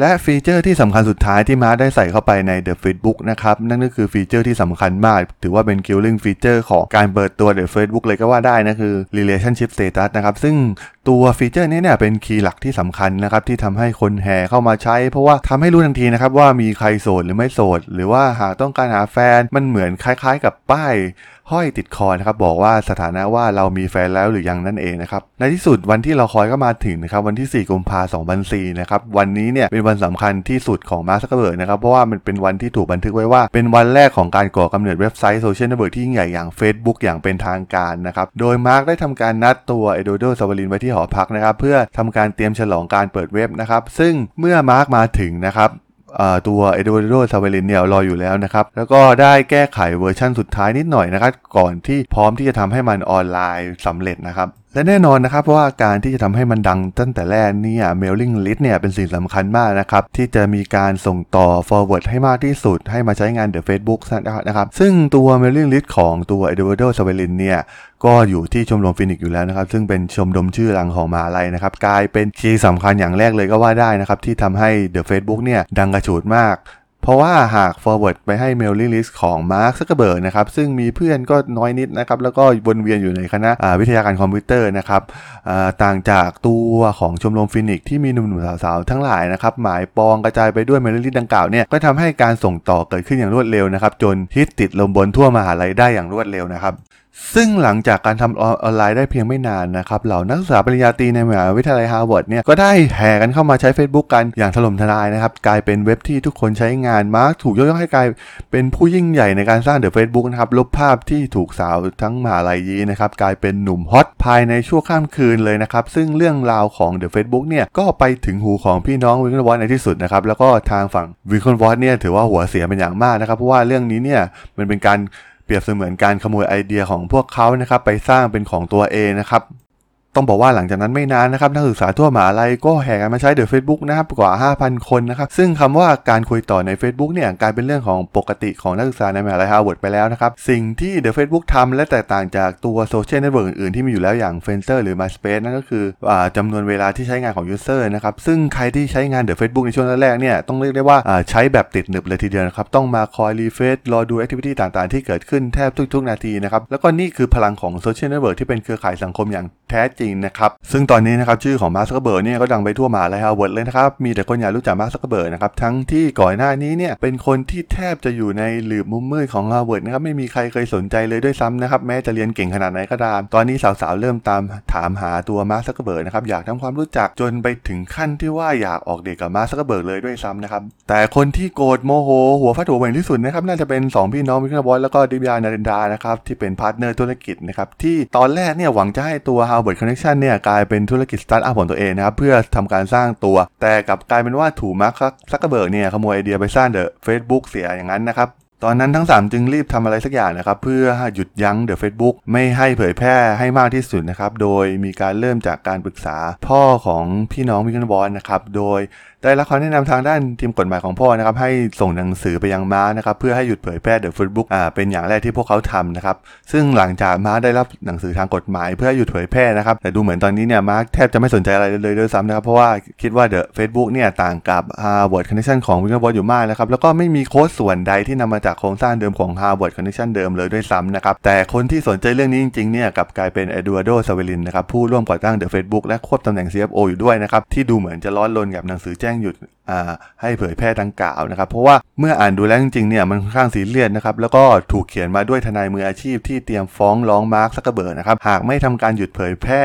และฟีเจอร์ที่สำคัญสุดท้ายที่มาร์กได้ใส่เข้าไปใน The Facebook นะครับ นั่นก็คือฟีเจอร์ที่สำคัญมาก ถือว่าเป็น killing feature ของการเปิดตัว The Facebook เลยก็ว่าได้นะคือ relationship status นะครับ ซึ่งตัวฟีเจอร์นี้เนี่ยเป็น key หลักที่สำคัญนะครับ ที่ทำให้คนแห่เข้ามาใช้ เพราะว่าทำให้รู้ทันทีนะครับว่ามีใครโสดหรือไม่โสด หรือว่าหากต้องการหาแฟนมันเหมือนคล้ายๆ กับป้าย ห้อยติดคอนะครับบอกว่าสถานะว่าเรามีแฟนแล้วหรือยังนั่นเองนะครับในที่สุดวันที่เราคอยก็มาถึงนะครับวันที่ 4 กุมภาพันธ์2004นะครับวันนี้เนี่ยเป็นวันสำคัญที่สุดของมาร์คซักเกอร์เบิร์กนะครับเพราะว่ามันเป็นวันที่ถูกบันทึกไว้ว่า เป็นวันแรกของการก่อกำเนิดเว็บไซต์โซเชียลเน็ตเวิร์กที่ยิ่งใหญ่อย่าง Facebook อย่างเป็นทางการนะครับโดยมาร์คได้ทำการนัดตัว Eduardo Saverin ไว้ที่หอพักนะครับเพื่อทำการเตรียมฉลองการเปิดเว็บนะครับซึ่งเมื่อมาร์คมาถึงนะครับ ตัว Eduardo Saverin เนี่ยรออยู่แล้วนะครับ แล้วก็ได้แก้ไขเวอร์ชั่นสุดท้ายนิดหน่อยนะครับ ก่อนที่พร้อมที่จะทำให้มันออนไลน์สำเร็จนะครับ และแน่นอนนะครับว่าการที่จะทำให้มันดังตั้งแต่แรกเนี่ย mailing list เนี่ยเป็นสิ่งสำคัญมากนะครับ ที่จะมีการส่งต่อ forward ให้มากที่สุด ให้มาใช้งาน The Facebook นะครับ ซึ่งตัว mailing list ของตัว Eduardo s a v e l i n เนี่ยก็อยู่ที่ชมรม Phoenix อยู่แล้วนะครับ ซึ่งเป็นชมรมชื่อดังของมหาลัยนะครับ กลายเป็น key สำคัญอย่างแรกเลยก็ว่าได้นะครับ ที่ทำให้ The Facebook เนี่ยดังกระฉูดมาก เพราะว่าหาก forward ไปให้ mailing list ของ Mark Zuckerberg นะครับ ซึ่งมีเพื่อนก็น้อยนิดนะครับ แล้วก็วนเวียนอยู่ในคณะวิทยาการคอมพิวเตอร์นะครับต่างจากตัวของชมรม Phoenix ที่มีหนุ่มๆสาวๆ ทั้งหลายนะครับ หมายปองกระจายไปด้วย mailing list ดังกล่าวเนี่ย ก็ทำให้การส่งต่อเกิดขึ้นอย่างรวดเร็วนะครับ จนฮิตติดลมบนทั่วมหาลัยได้อย่างรวดเร็วนะครับ ซึ่งหลังจากการทำออนไลน์ได้เพียงไม่นานนะครับเหล่านักศึกษาปริญญาตรีในมหาวิทยาลัยฮาร์วาร์ดเนี่ยก็ได้แห่กันเข้ามาใช้ Facebook กันอย่างถล่มทลายนะครับกลายเป็นเว็บที่ทุกคนใช้งานมาร์กถูกยกย่องให้กลายเป็นผู้ยิ่งใหญ่ในการสร้าง The Facebook นะครับลบภาพที่ถูกสาวทั้งมหาลัยยี้นะครับกลายเป็นหนุ่มฮอตภายในชั่วข้ามคืนเลยนะครับซึ่งเรื่องราวของ The Facebook เนี่ยก็ไปถึงหูของพี่น้อง Winklevoss ในที่สุดนะครับแล้วก็ทางฝั่ง Winklevoss เนี่ยถือว่าหัวเสียเป็นอย่างมากนะครับเพราะว่าเรื่องนี้เนี่ยมันเป็นการ เปรียบเสมือนการขโมยไอเดียของพวกเขานะครับไปสร้างเป็นของตัวเองนะครับ ต้องบอกว่าหลังจากนั้นไม่นานนะครับนักศึกษาทั่วมหาลัยก็แห่กันมาใช้ The Facebook นะครับกว่า 5,000 คนนะครับซึ่งคำว่าการคุยต่อใน Facebook เนี่ยกลายเป็นเรื่องของปกติของนักศึกษาในมหาลัยฮาร์วาร์ดไปแล้วนะครับสิ่งที่ The Facebook ทำและแตกต่างจากตัวโซเชียลเน็ตเวิร์กอื่นๆที่มีอยู่แล้วอย่าง f ฟ e เซอร์หรือ MySpace นั่นก็คือจำนวนเวลาที่ใช้งานของ user นะครับซึ่งใครที่ใช้งาน The Facebook ในช่วงแรกๆเนี่ยต้องเรียกได้ว่าใช้แบบติดหนึบเลยทีเดียวนะครับต้องมาคอย refresh รอดู activity ต่างๆ ที่เกิดขึ้นแทบทุกๆ นาทีนะครับแล้วก็นี่คือพลังของโซเชียลเน็ตเวิร์กที่เป็นเครือข่ายสังคมอย่างแท้จริงนะครับซึ่งตอนนี้นะครับชื่อของมาร์คซักเกอร์เบิร์กเนี่ยก็ดังไปทั่วมหาลัยฮาร์วาร์ดเลยนะครับมีแต่คนอยากรู้จักมาร์คซักเกอร์เบิร์กนะครับทั้งที่ก่อนหน้านี้เนี่ยเป็นคนที่แทบจะอยู่ในหลืบมุมมืดของฮาร์วาร์ดนะครับไม่มีใครเคยสนใจเลยด้วยซ้ำนะครับแม้จะเรียนเก่งขนาดไหนก็ตาม ตอนนี้สาวๆเริ่มตามถามหาตัวมาร์คซักเกอร์เบิร์กนะครับอยากทำความรู้จักจนไปถึงขั้นที่ว่าอยากออกเดทกับมาร์คซักเกอร์เบิร์กเลยด้วยซ้ำนะครับแต่คนที่โกรธโมโหหัวฟัดหัวเหวี่ยงที่สุดนะครับน่าจะเป็น 2 พี่น้อง Winklevoss แล้วก็ Divya Narendra นะครับที่เป็น partner ธุรกิจนะครับที่ตอนแรกเนี่ยหวังจะให้ตัว Harvard Connection เนี่ยกลายเป็นธุรกิจสตาร์ทอัพของตัวเองนะครับเพื่อทำการสร้างตัว แต่กลับกลายเป็นว่าถูกมาร์คซักเกอร์เบิร์กเนี่ยขโมยไอเดียไปสร้าง The Facebook เสียอย่างนั้นนะครับ ตอนนั้นทั้ง 3 จึงรีบทำอะไรสักอย่างนะครับ เพื่อหยุดยั้ง The Facebook ไม่ให้เผยแพร่ให้มากที่สุดนะครับ โดยมีการเริ่มจากการปรึกษาพ่อของพี่น้อง Winklevoss นะครับ โดยได้รับคำแนะนำทางด้านทีมกฎหมายของพ่อนะครับ ให้ส่งหนังสือไปยังมาร์คนะครับ เพื่อให้หยุดเผยแพร่ The Facebook อ่าเป็นอย่างแรกที่พวกเขาทำนะครับ ซึ่งหลังจากมาร์คได้รับหนังสือทางกฎหมาย เพื่อหยุดเผยแพร่นะครับ แต่ดูเหมือนตอนนี้เนี่ยมาร์คแทบจะไม่สนใจอะไรเลยด้วยซ้ำนะครับ เพราะว่าคิดว่า The Facebook เนี่ยต่างกับ Harvard Connection ของ Winklevoss อยู่มากนะครับแล้วก็ไม่มีโค้ดส่วนใดที่นำมาจากโครงสร้างเดิมของ Harvard Connection เดิมเลยด้วยซ้ำนะครับ แต่คนที่สนใจเรื่องนี้จริงๆเนี่ยกลับกลายเป็น Eduardo Saverin นะครับผู้ร่วมก่อตั้ง The Facebook และควบตำแหน่ง CFO อยู่ด้วยนะครับที่ดูเหมือนจะร้อนรนกับหนังสือแจ้งหยุดให้เผยแพร่ดังกล่าวนะครับ เพราะว่าเมื่ออ่านดูแล้วจริงๆเนี่ยมันค่อนข้างซีเรียสนะครับแล้วก็ถูกเขียนมาด้วยทนายมืออาชีพที่เตรียมฟ้องร้องมาร์คซักเกอร์เบิร์กนะครับหากไม่ทำการหยุดเผยแพร่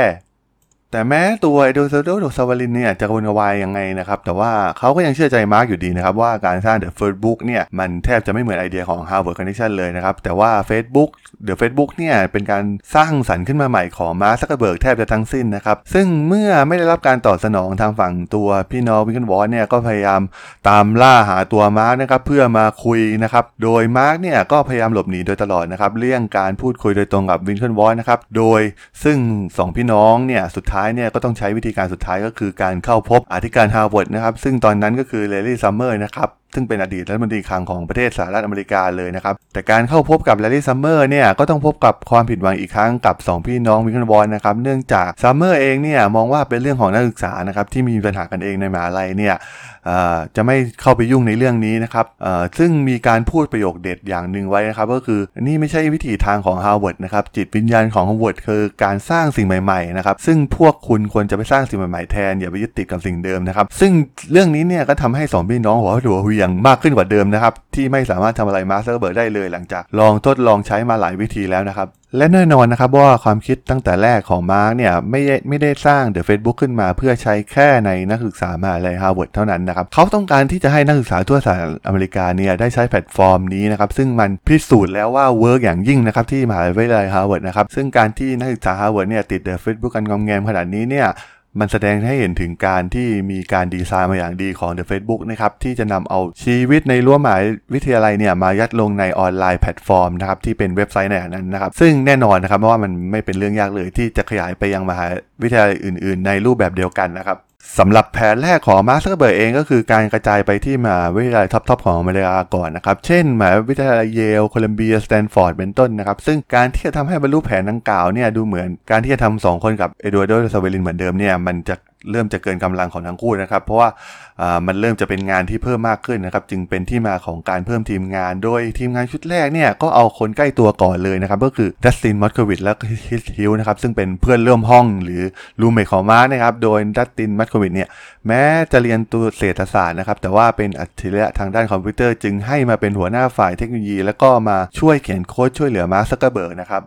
แต่แม้ตัว Eduardo Saverin เนี่ยจะกระวนกระวายยังไงนะครับ แต่ว่าเขาก็ยังเชื่อใจมาร์กอยู่ดีนะครับ ว่าการสร้าง The Facebook เนี่ย มันแทบจะไม่เหมือนไอเดียของ Harvard Connection เลยนะครับ แต่ว่า Facebook The Facebook เนี่ยเป็นการสร้างสรรค์ขึ้นมาใหม่ของมาร์คซักเกอร์เบิร์กแทบจะทั้งสิ้นนะครับ ซึ่งเมื่อไม่ได้รับการตอบสนองทางฝั่งตัวพี่น้องวิกเกนวอร์เนี่ยก็พยายามตามล่าหาตัวมาร์กนะครับเพื่อมาคุยนะครับโดยมาร์กเนี่ยก็พยายามหลบหนีโดยตลอดนะครับเลี่ยงการพูดคุยโดยตรงกับ Winklevoss นะครับโดยซึ่งสองพี่น้องเนี่ยสุดท้ายเนี่ยก็ต้องใช้วิธีการสุดท้ายก็คือการเข้าพบอธิการฮาร์วาร์ดนะครับ ซึ่งตอนนั้นก็คือ Larry Summers นะครับ ซึ่งเป็นอดีตรัฐมนตรีคลังของประเทศสหรัฐอเมริกาเลยนะครับ แต่การเข้าพบกับ Larry Summers เนี่ยก็ต้องพบกับความผิดหวังอีกครั้งกับ 2 พี่น้องวิกเนวอนนะครับเนื่องจาก Summers เองเนี่ยมองว่าเป็นเรื่องของนักศึกษานะครับที่มีปัญหากันเองในมหาลัยเนี่ยจะไม่เข้าไปยุ่งในเรื่องนี้นะครับซึ่งมีการพูดประโยคเด็ดอย่างหนึ่งไว้นะครับก็คือนี่ไม่ใช่วิถีทางของฮาร์วาร์ดนะครับจิตวิญญาณของฮาร์วาร์ดคือการสร้างสิ่งใหม่ๆนะครับซึ่งพวกคุณควรจะไปสร้างสิ่งใหม่ๆแทนอย่าไปยึดติดกับสิ่งเดิมนะครับซึ่งเรื่องนี้เนี่ยก็ทำให้สองพี่น้องหัวฟัดหัวเหวี่ยงมากขึ้นกว่าเดิมนะครับ ที่ไม่สามารถทำอะไรมาร์คซักเกอร์เบิร์กได้เลย หลังจากลองทดลองใช้มาหลายวิธีแล้วนะครับ และแน่นอนนะครับว่าความคิดตั้งแต่แรกของมาร์กเนี่ยไม่ไม่ได้สร้าง The Facebook ขึ้นมาเพื่อใช้แค่ในนักศึกษามหาลัยฮาร์วาร์ดเท่านั้นนะครับเขาต้องการที่จะให้นักศึกษาทั่วสหรัฐอเมริกาเนี่ยได้ใช้แพลตฟอร์มนี้นะครับซึ่งมันพิสูจน์แล้วว่า work อย่างยิ่งนะครับที่มหาวิทยาลัยฮาร์วาร์ดนะครับซึ่งการที่นักศึกษาฮาร์วาร์ดเนี่ยติด The Facebook กันงอมแงมขนาดนี้เนี่ย มันแสดงให้เห็นถึงการที่มีการดีไซน์มาอย่างดีของ The Facebook นะครับที่จะนำเอาชีวิตในรั้วมหาวิทยาลัยเนี่ยมายัดลงในออนไลน์แพลตฟอร์มนะครับที่เป็นเว็บไซต์ในนั้นนะครับ ซึ่งแน่นอนนะครับว่ามันไม่เป็นเรื่องยากเลยที่จะขยายไปยังมหาวิทยาลัยอื่น ๆ ในรูปแบบเดียวกันนะครับ สำหรับแผนแรกของมาร์คซักเกอร์เบิร์กเองก็คือการกระจายไปที่มหาวิทยาลัย top ๆของอเมริกาก่อนนะครับ เช่นมหาวิทยาลัยเยล โคลัมเบีย สแตนฟอร์ด เป็นต้นนะครับ ซึ่งการที่จะทำให้บรรลุแผนดังกล่าวเนี่ยดูเหมือนการที่จะทำสองคนกับเอดูอาร์โดซาเวรินเหมือนเดิมเนี่ยมันจะ เริ่มจะเกินกำลังของทั้งคู่นะครับ เพราะว่ามันเริ่มจะเป็นงานที่เพิ่มมากขึ้นนะครับ จึงเป็นที่มาของการเพิ่มทีมงาน โดยทีมงานชุดแรกเนี่ยก็เอาคนใกล้ตัวก่อนเลยนะครับ ก็คือดัสตินมอสโควิตซ์และคริสฮิวส์นะครับซึ่งเป็นเพื่อนร่วมห้องหรือ roommate ของมาร์คนะครับ โดยดัสตินมอสโควิตซ์เนี่ยแม้จะเรียนตัวเศรษฐศาสตร์นะครับ แต่ว่าเป็นอัจฉริยะทางด้านคอมพิวเตอร์ จึงให้มาเป็นหัวหน้าฝ่ายเทคโนโลยี แล้วก็มาช่วยเขียนโค้ดช่วยเหลือมาร์คซักเกอร์เบิร์กนะครับ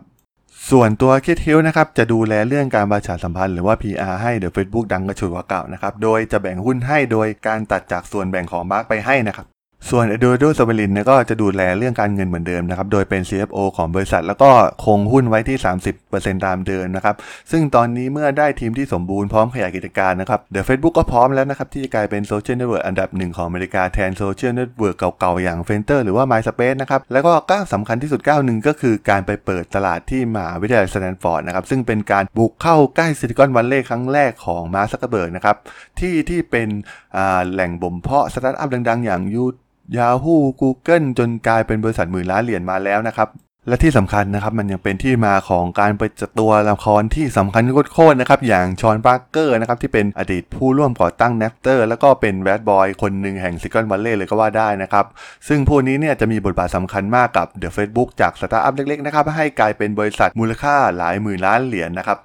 ส่วนตัวคริสฮิวส์นะครับจะดูแลเรื่องการประชาสัมพันธ์หรือว่า PR ให้ The Facebook ดังกระฉูดกว่าเก่านะครับ โดยจะแบ่งหุ้นให้โดยการตัดจากส่วนแบ่งของมาร์คไปให้นะครับ ส่วนเอดูอาร์โดซาเวรินเนี่ยก็จะดูแลเรื่องการเงินเหมือนเดิมนะครับ โดยเป็น CFO ของบริษัท แล้วก็คงหุ้นไว้ที่ 30%ตามเดิมนะครับ ซึ่งตอนนี้เมื่อได้ทีมที่สมบูรณ์พร้อมขยายกิจการนะครับเดี๋ยว Facebook ก็พร้อมแล้วนะครับ ที่จะกลายเป็น social network อันดับหนึ่งของอเมริกาแทน social network เก่าๆ อย่าง f e n t e r หรือว่า MySpace นะครับ แล้วก็ก้าวสำคัญที่สุดก้าวหนึ่งก็คือการไปเปิดตลาดที่มหาวิทยาลัยสแตนฟอร์ดนะครับซึ่งเป็นการบุกเข้าใกล้ซิลิคอนวัลเลย์ครั้งแรกของมาร์คซักเกอร์เบิร์กนะครับที่ที่เป็นแหล่งบ่มเพาะสตาร์ทอัพดัง ๆ อย่างยู Yahoo Google จนกลายเป็นบริษัทหมื่นล้านเหรียญมาแล้วนะครับ และที่สำคัญนะครับมันยังเป็นที่มาของการไปจัดตัวละครที่สำคัญโคตรนะครับอย่างฌอนปาร์คเกอร์นะครับที่เป็นอดีตผู้ร่วมก่อตั้ง Napster แล้วก็เป็นแรดบอยคนหนึ่งแห่งซิลิคอนวัลเลย์เลยก็ว่าได้นะครับ ซึ่งผู้นี้เนี่ยจะมีบทบาทสำคัญมากกับ The Facebook จากสตาร์ทอัพเล็กๆนะครับให้กลายเป็นบริษัทมูลค่าหลายหมื่นล้านเหรียญนะครับ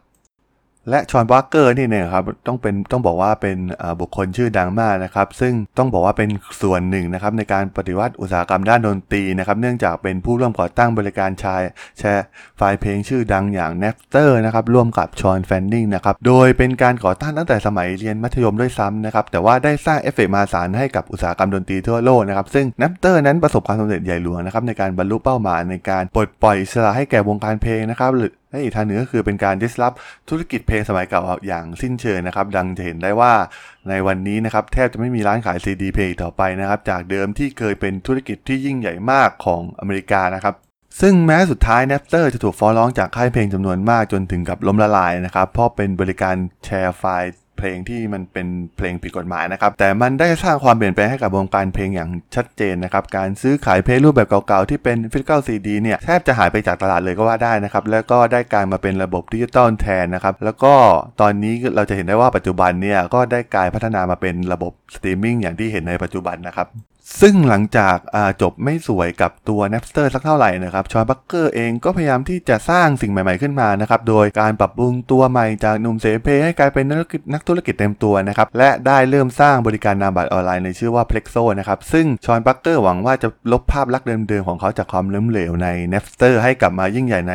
และฌอนปาร์คเกอร์นี่เนี่ยครับต้องเป็นต้องบอกว่าเป็นบุคคลชื่อดังมากนะครับ ซึ่งต้องบอกว่าเป็นส่วนหนึ่งนะครับในการปฏิวัติอุตสาหกรรมด้านดนตรีนะครับ เนื่องจากเป็นผู้ร่วมก่อตั้งบริการชายแชร์ไฟล์เพลงชื่อดังอย่าง n a p s t e r นะครับร่วมกับชอนแฟนดิงนะครับโดยเป็นการก่อตั้งตั้งแต่สมัยเรียนมัธยมด้วยซ้ำนะครับแต่ว่าได้สร้างเอฟเฟกต์ มหาศาลให้กับอุตสาหกรรมดนตรีทั่วโลกนะครับซึ่ง n a p s t e r นั้นประสบความสำเร็จใหญ่หลวงนะครับในการบรรลุเป้าหมายในการปลดปล่อยอิสระให้แก่วงการเพลงนะครับหรือ และอีกทางหนึ่งก็คือเป็นการ disrupt ธุรกิจเพลงสมัยเก่าอย่างสิ้นเชิงนะครับ ดังจะเห็นได้ว่าในวันนี้นะครับแทบจะไม่มีร้านขายซีดีเพลงต่อไปนะครับ จากเดิมที่เคยเป็นธุรกิจที่ยิ่งใหญ่มากของอเมริกานะครับซึ่งแม้สุดท้าย Napster จะถูกฟ้องร้องจากค่ายเพลงจำนวนมากจนถึงกับล้มละลายนะครับ เพราะเป็นบริการแชร์ไฟล์ เพลงที่มันเป็นเพลงผิดกฎหมายนะครับ แต่มันได้สร้างความเปลี่ยนแปลงให้กับวงการเพลงอย่างชัดเจนนะครับ การซื้อขายเพลงรูปแบบเก่าๆ ที่เป็น physical CD เนี่ยแทบจะหายไปจากตลาดเลยก็ว่าได้นะครับ แล้วก็ได้กลายมาเป็นระบบดิจิตอลแทนนะครับ แล้วก็ตอนนี้เราจะเห็นได้ว่าปัจจุบันเนี่ยก็ได้กลายพัฒนามาเป็นระบบสตรีมมิ่งอย่างที่เห็นในปัจจุบันนะครับ ซึ่งหลังจากจบไม่สวยกับตัว Napster สักเท่าไหร่นะครับฌอนปาร์คเกอร์เองก็พยายามที่จะสร้างสิ่งใหม่ๆขึ้นมานะครับโดยการปรับปรุงตัวใหม่จากหนุ่มเสเพลให้กลายเป็นนักธุรกิจเต็มตัวนะครับและได้เริ่มสร้างบริการนามบัตรออนไลน์ในชื่อว่า Plaxo นะครับซึ่งฌอนปาร์คเกอร์หวังว่าจะลบภาพลักษณ์เดิมๆของเขาจากความล้มเหลวใน Napster ให้กลับมายิ่งใหญ่ใน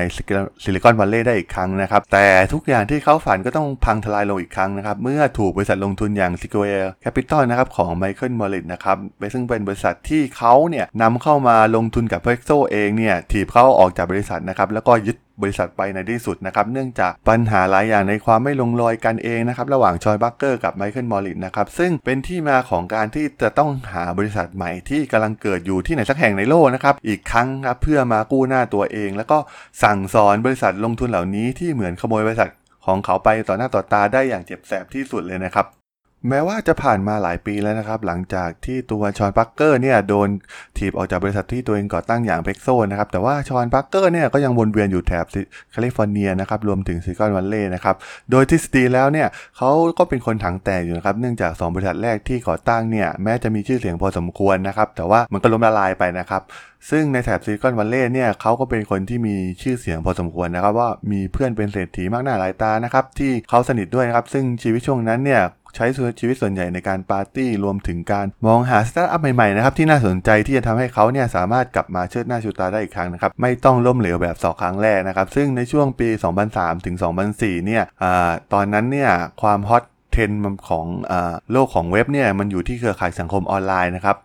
ซิลิคอนวัลเลย์ได้อีกครั้งนะครับแต่ทุกอย่างที่เขาฝันก็ต้องพังทลายลงอีกครั้งนะครับเมื่อถูกบริษัทลงทุนอย่าง Sequoia Capital นะครับของไมเคิลมอริตซ์นะครับซึ่งเป็นบริษัทที่เขาเนี่ยนำเข้ามาลงทุนกับ p ็กโซเองเนี่ยถีบเขาออกจากบริษัทนะครับแล้วก็ยึดบริษัทไปในที่สุดนะครับเนื่องจากปัญหาหลายอย่างในความไม่ลงรอยกันเองนะครับระหว่างฌอนปาร์คเกอร์กับไมเคิลมอริตซ์นะครับซึ่งเป็นที่มาของการที่จะต้องหาบริษัทใหม่ที่กำลังเกิดอยู่ที่ไหนสักแห่งในโลกนะครับอีกครั้งครับเพื่อมากู้หน้าตัวเอง แล้วก็สั่งสอนบริษัทลงทุนเหล่านี้ที่เหมือนขโมยบริษัทของเขาไปต่อหน้าต่อตาได้อย่างเจ็บแสบที่สุดเลยนะครับ แม้ว่าจะผ่านมาหลายปีแล้วนะครับ หลังจากที่ตัวฌอนปาร์คเกอร์เนี่ยโดนถีบออกจากบริษัทที่ตัวเองก่อตั้งอย่าง Plaxo นะครับแต่ว่าฌอนปาร์คเกอร์เนี่ยก็ยังวนเวียนอยู่แถบแคลิฟอร์เนียนะครับรวมถึงซิลิคอนวัลเลย์นะครับโดยทฤษฎีแล้วเนี่ยเขาก็เป็นคนถังแตกอยู่นะครับเนื่องจาก 2 บริษัทแรกที่ก่อตั้งเนี่ยแม้จะมีชื่อเสียงพอสมควรนะครับแต่ว่ามันก็ล้มละลายไปนะครับซึ่งในแถบซิลิคอนวัลเลย์เนี่ยเขาก็เป็นคนที่มีชื่อเสียงพอสมควรนะครับว่ามีเพื่อนเป็นเศรษฐีมากหน้าหลายตานะครับที่เขาสนิทด้วยนะครับซึ่งชีวิตช่วงนั้นเนี่ย ใช้ชีวิตส่วนใหญ่ในการปาร์ตี้รวมถึงการมองหาสตาร์ทอัพใหม่ๆนะครับที่น่าสนใจที่จะทำให้เขาเนี่ยสามารถกลับมาเชิดหน้าชูตาได้อีกครั้งนะครับไม่ต้องล้มเหลวแบบสองครั้งแรกนะครับซึ่งในช่วงปี 2003 ถึง 2004 เนี่ยอตอนนั้นเนี่ยความ hot trend ของอโลกของเว็บเนี่ยมันอยู่ที่เครือข่ายสังคมออนไลน์นะครับ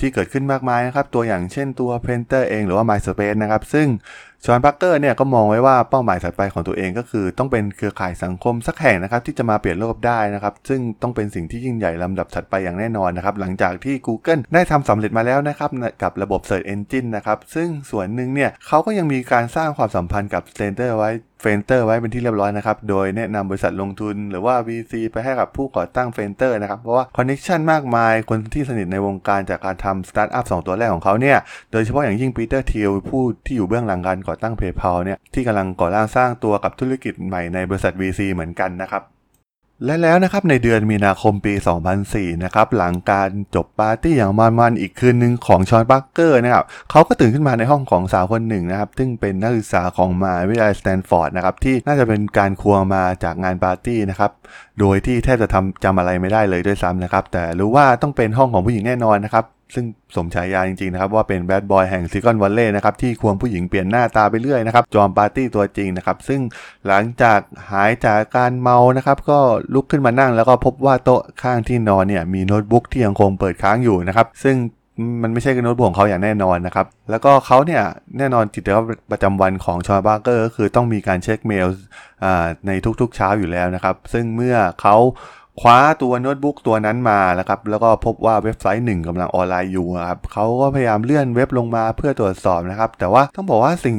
ที่เกิดขึ้นมากมายนะครับ ตัวอย่างเช่นตัว p นเตอร์เองหรือว่า MySpace นะครับ ซึ่ง ฌอนพาร์คเกอร์เนี่ยก็มองไว้ว่าเป้าหมายถัดไปของตัวเองก็คือ ต้องเป็นเครือข่ายสังคมสักแห่งนะครับที่จะมาเปลี่ยนโลกได้นะครับซึ่งต้องเป็นสิ่งที่ยิ่งใหญ่ลำดับถัดไปอย่างแน่นอนนะครับหลังจากที่ Google ได้ทำสำเร็จมาแล้วนะครับกับระบบ Search Engine นะครับซึ่งส่วนหนึ่งเนี่ยเขาก็ยังมีการสร้างความสัมพันธ์กับ Center ไว้เฟนเตอร์ไว้เป็นที่เรียบร้อยนะครับ โดยแนะนำบริษัทลงทุนหรือว่า VC ไปให้กับผู้ก่อตั้ง Friendster นะครับ เพราะว่า connection มากมาย คนที่สนิทในวงการจากการทำสตาร์ทอัพตัวแรกของเขาเนี่ย โดยเฉพาะอย่างยิ่งปีเตอร์ ธีลผู้ที่อยู่เบื้องหลังการก่อตั้ง PayPal เนี่ยที่กำลังก่อร่างสร้างตัวกับธุรกิจใหม่ในบริษัท VC เหมือนกันนะครับและแล้วนะครับในเดือนมีนาคมปี 2004 นะครับหลังการจบปาร์ตี้อย่างมันๆอีกคืนหนึ่งของฌอน พาร์คเกอร์นะครับเขาก็ตื่นขึ้นมาในห้องของสาวคนหนึ่งนะครับซึ่งเป็นนักศึกษาของมหาวิทยาลัยสแตนฟอร์ดนะครับที่น่าจะเป็นการควงมาจากงานปาร์ตี้นะครับโดยที่แทบจะทำจำอะไรไม่ได้เลยด้วยซ้ำนะครับแต่รู้ว่าต้องเป็นห้องของผู้หญิงแน่นอนนะครับ ซึ่งสมฉายาจริงๆนะครับว่าเป็น bad boy แห่ง Silicon Valley นะครับที่ควงผู้หญิงเปลี่ยนหน้าตาไปเรื่อยนะครับจอมปาร์ตี้ตัวจริงนะครับซึ่งหลังจากหายจากการเมานะครับก็ลุกขึ้นมานั่งแล้วก็พบว่าโต๊ะข้างที่นอนเนี่ยมีโน้ตบุ๊กที่ยังคงเปิดค้างอยู่นะครับซึ่งมันไม่ใช่โน้ตบุ๊กของเขาอย่างแน่นอนนะครับ แล้วก็เขาเนี่ยแน่นอนกิจวัตรประจำวันของฌอน พาร์คเกอร์ก็คือต้องมีการเช็คเมลในทุกๆเช้าอยู่แล้วนะครับ ซึ่งเมื่อเขา คว้าตัวโน้ตบุ๊กตัวนั้นมาแล้วครับแล้วก็พบว่าเว็บไซต์หนึ่งกำลังออนไลน์อยู่ครับเขาก็พยายามเลื่อนเว็บลงมาเพื่อตรวจสอบนะครับ แต่ว่าต้องบอกว่าสิ่ง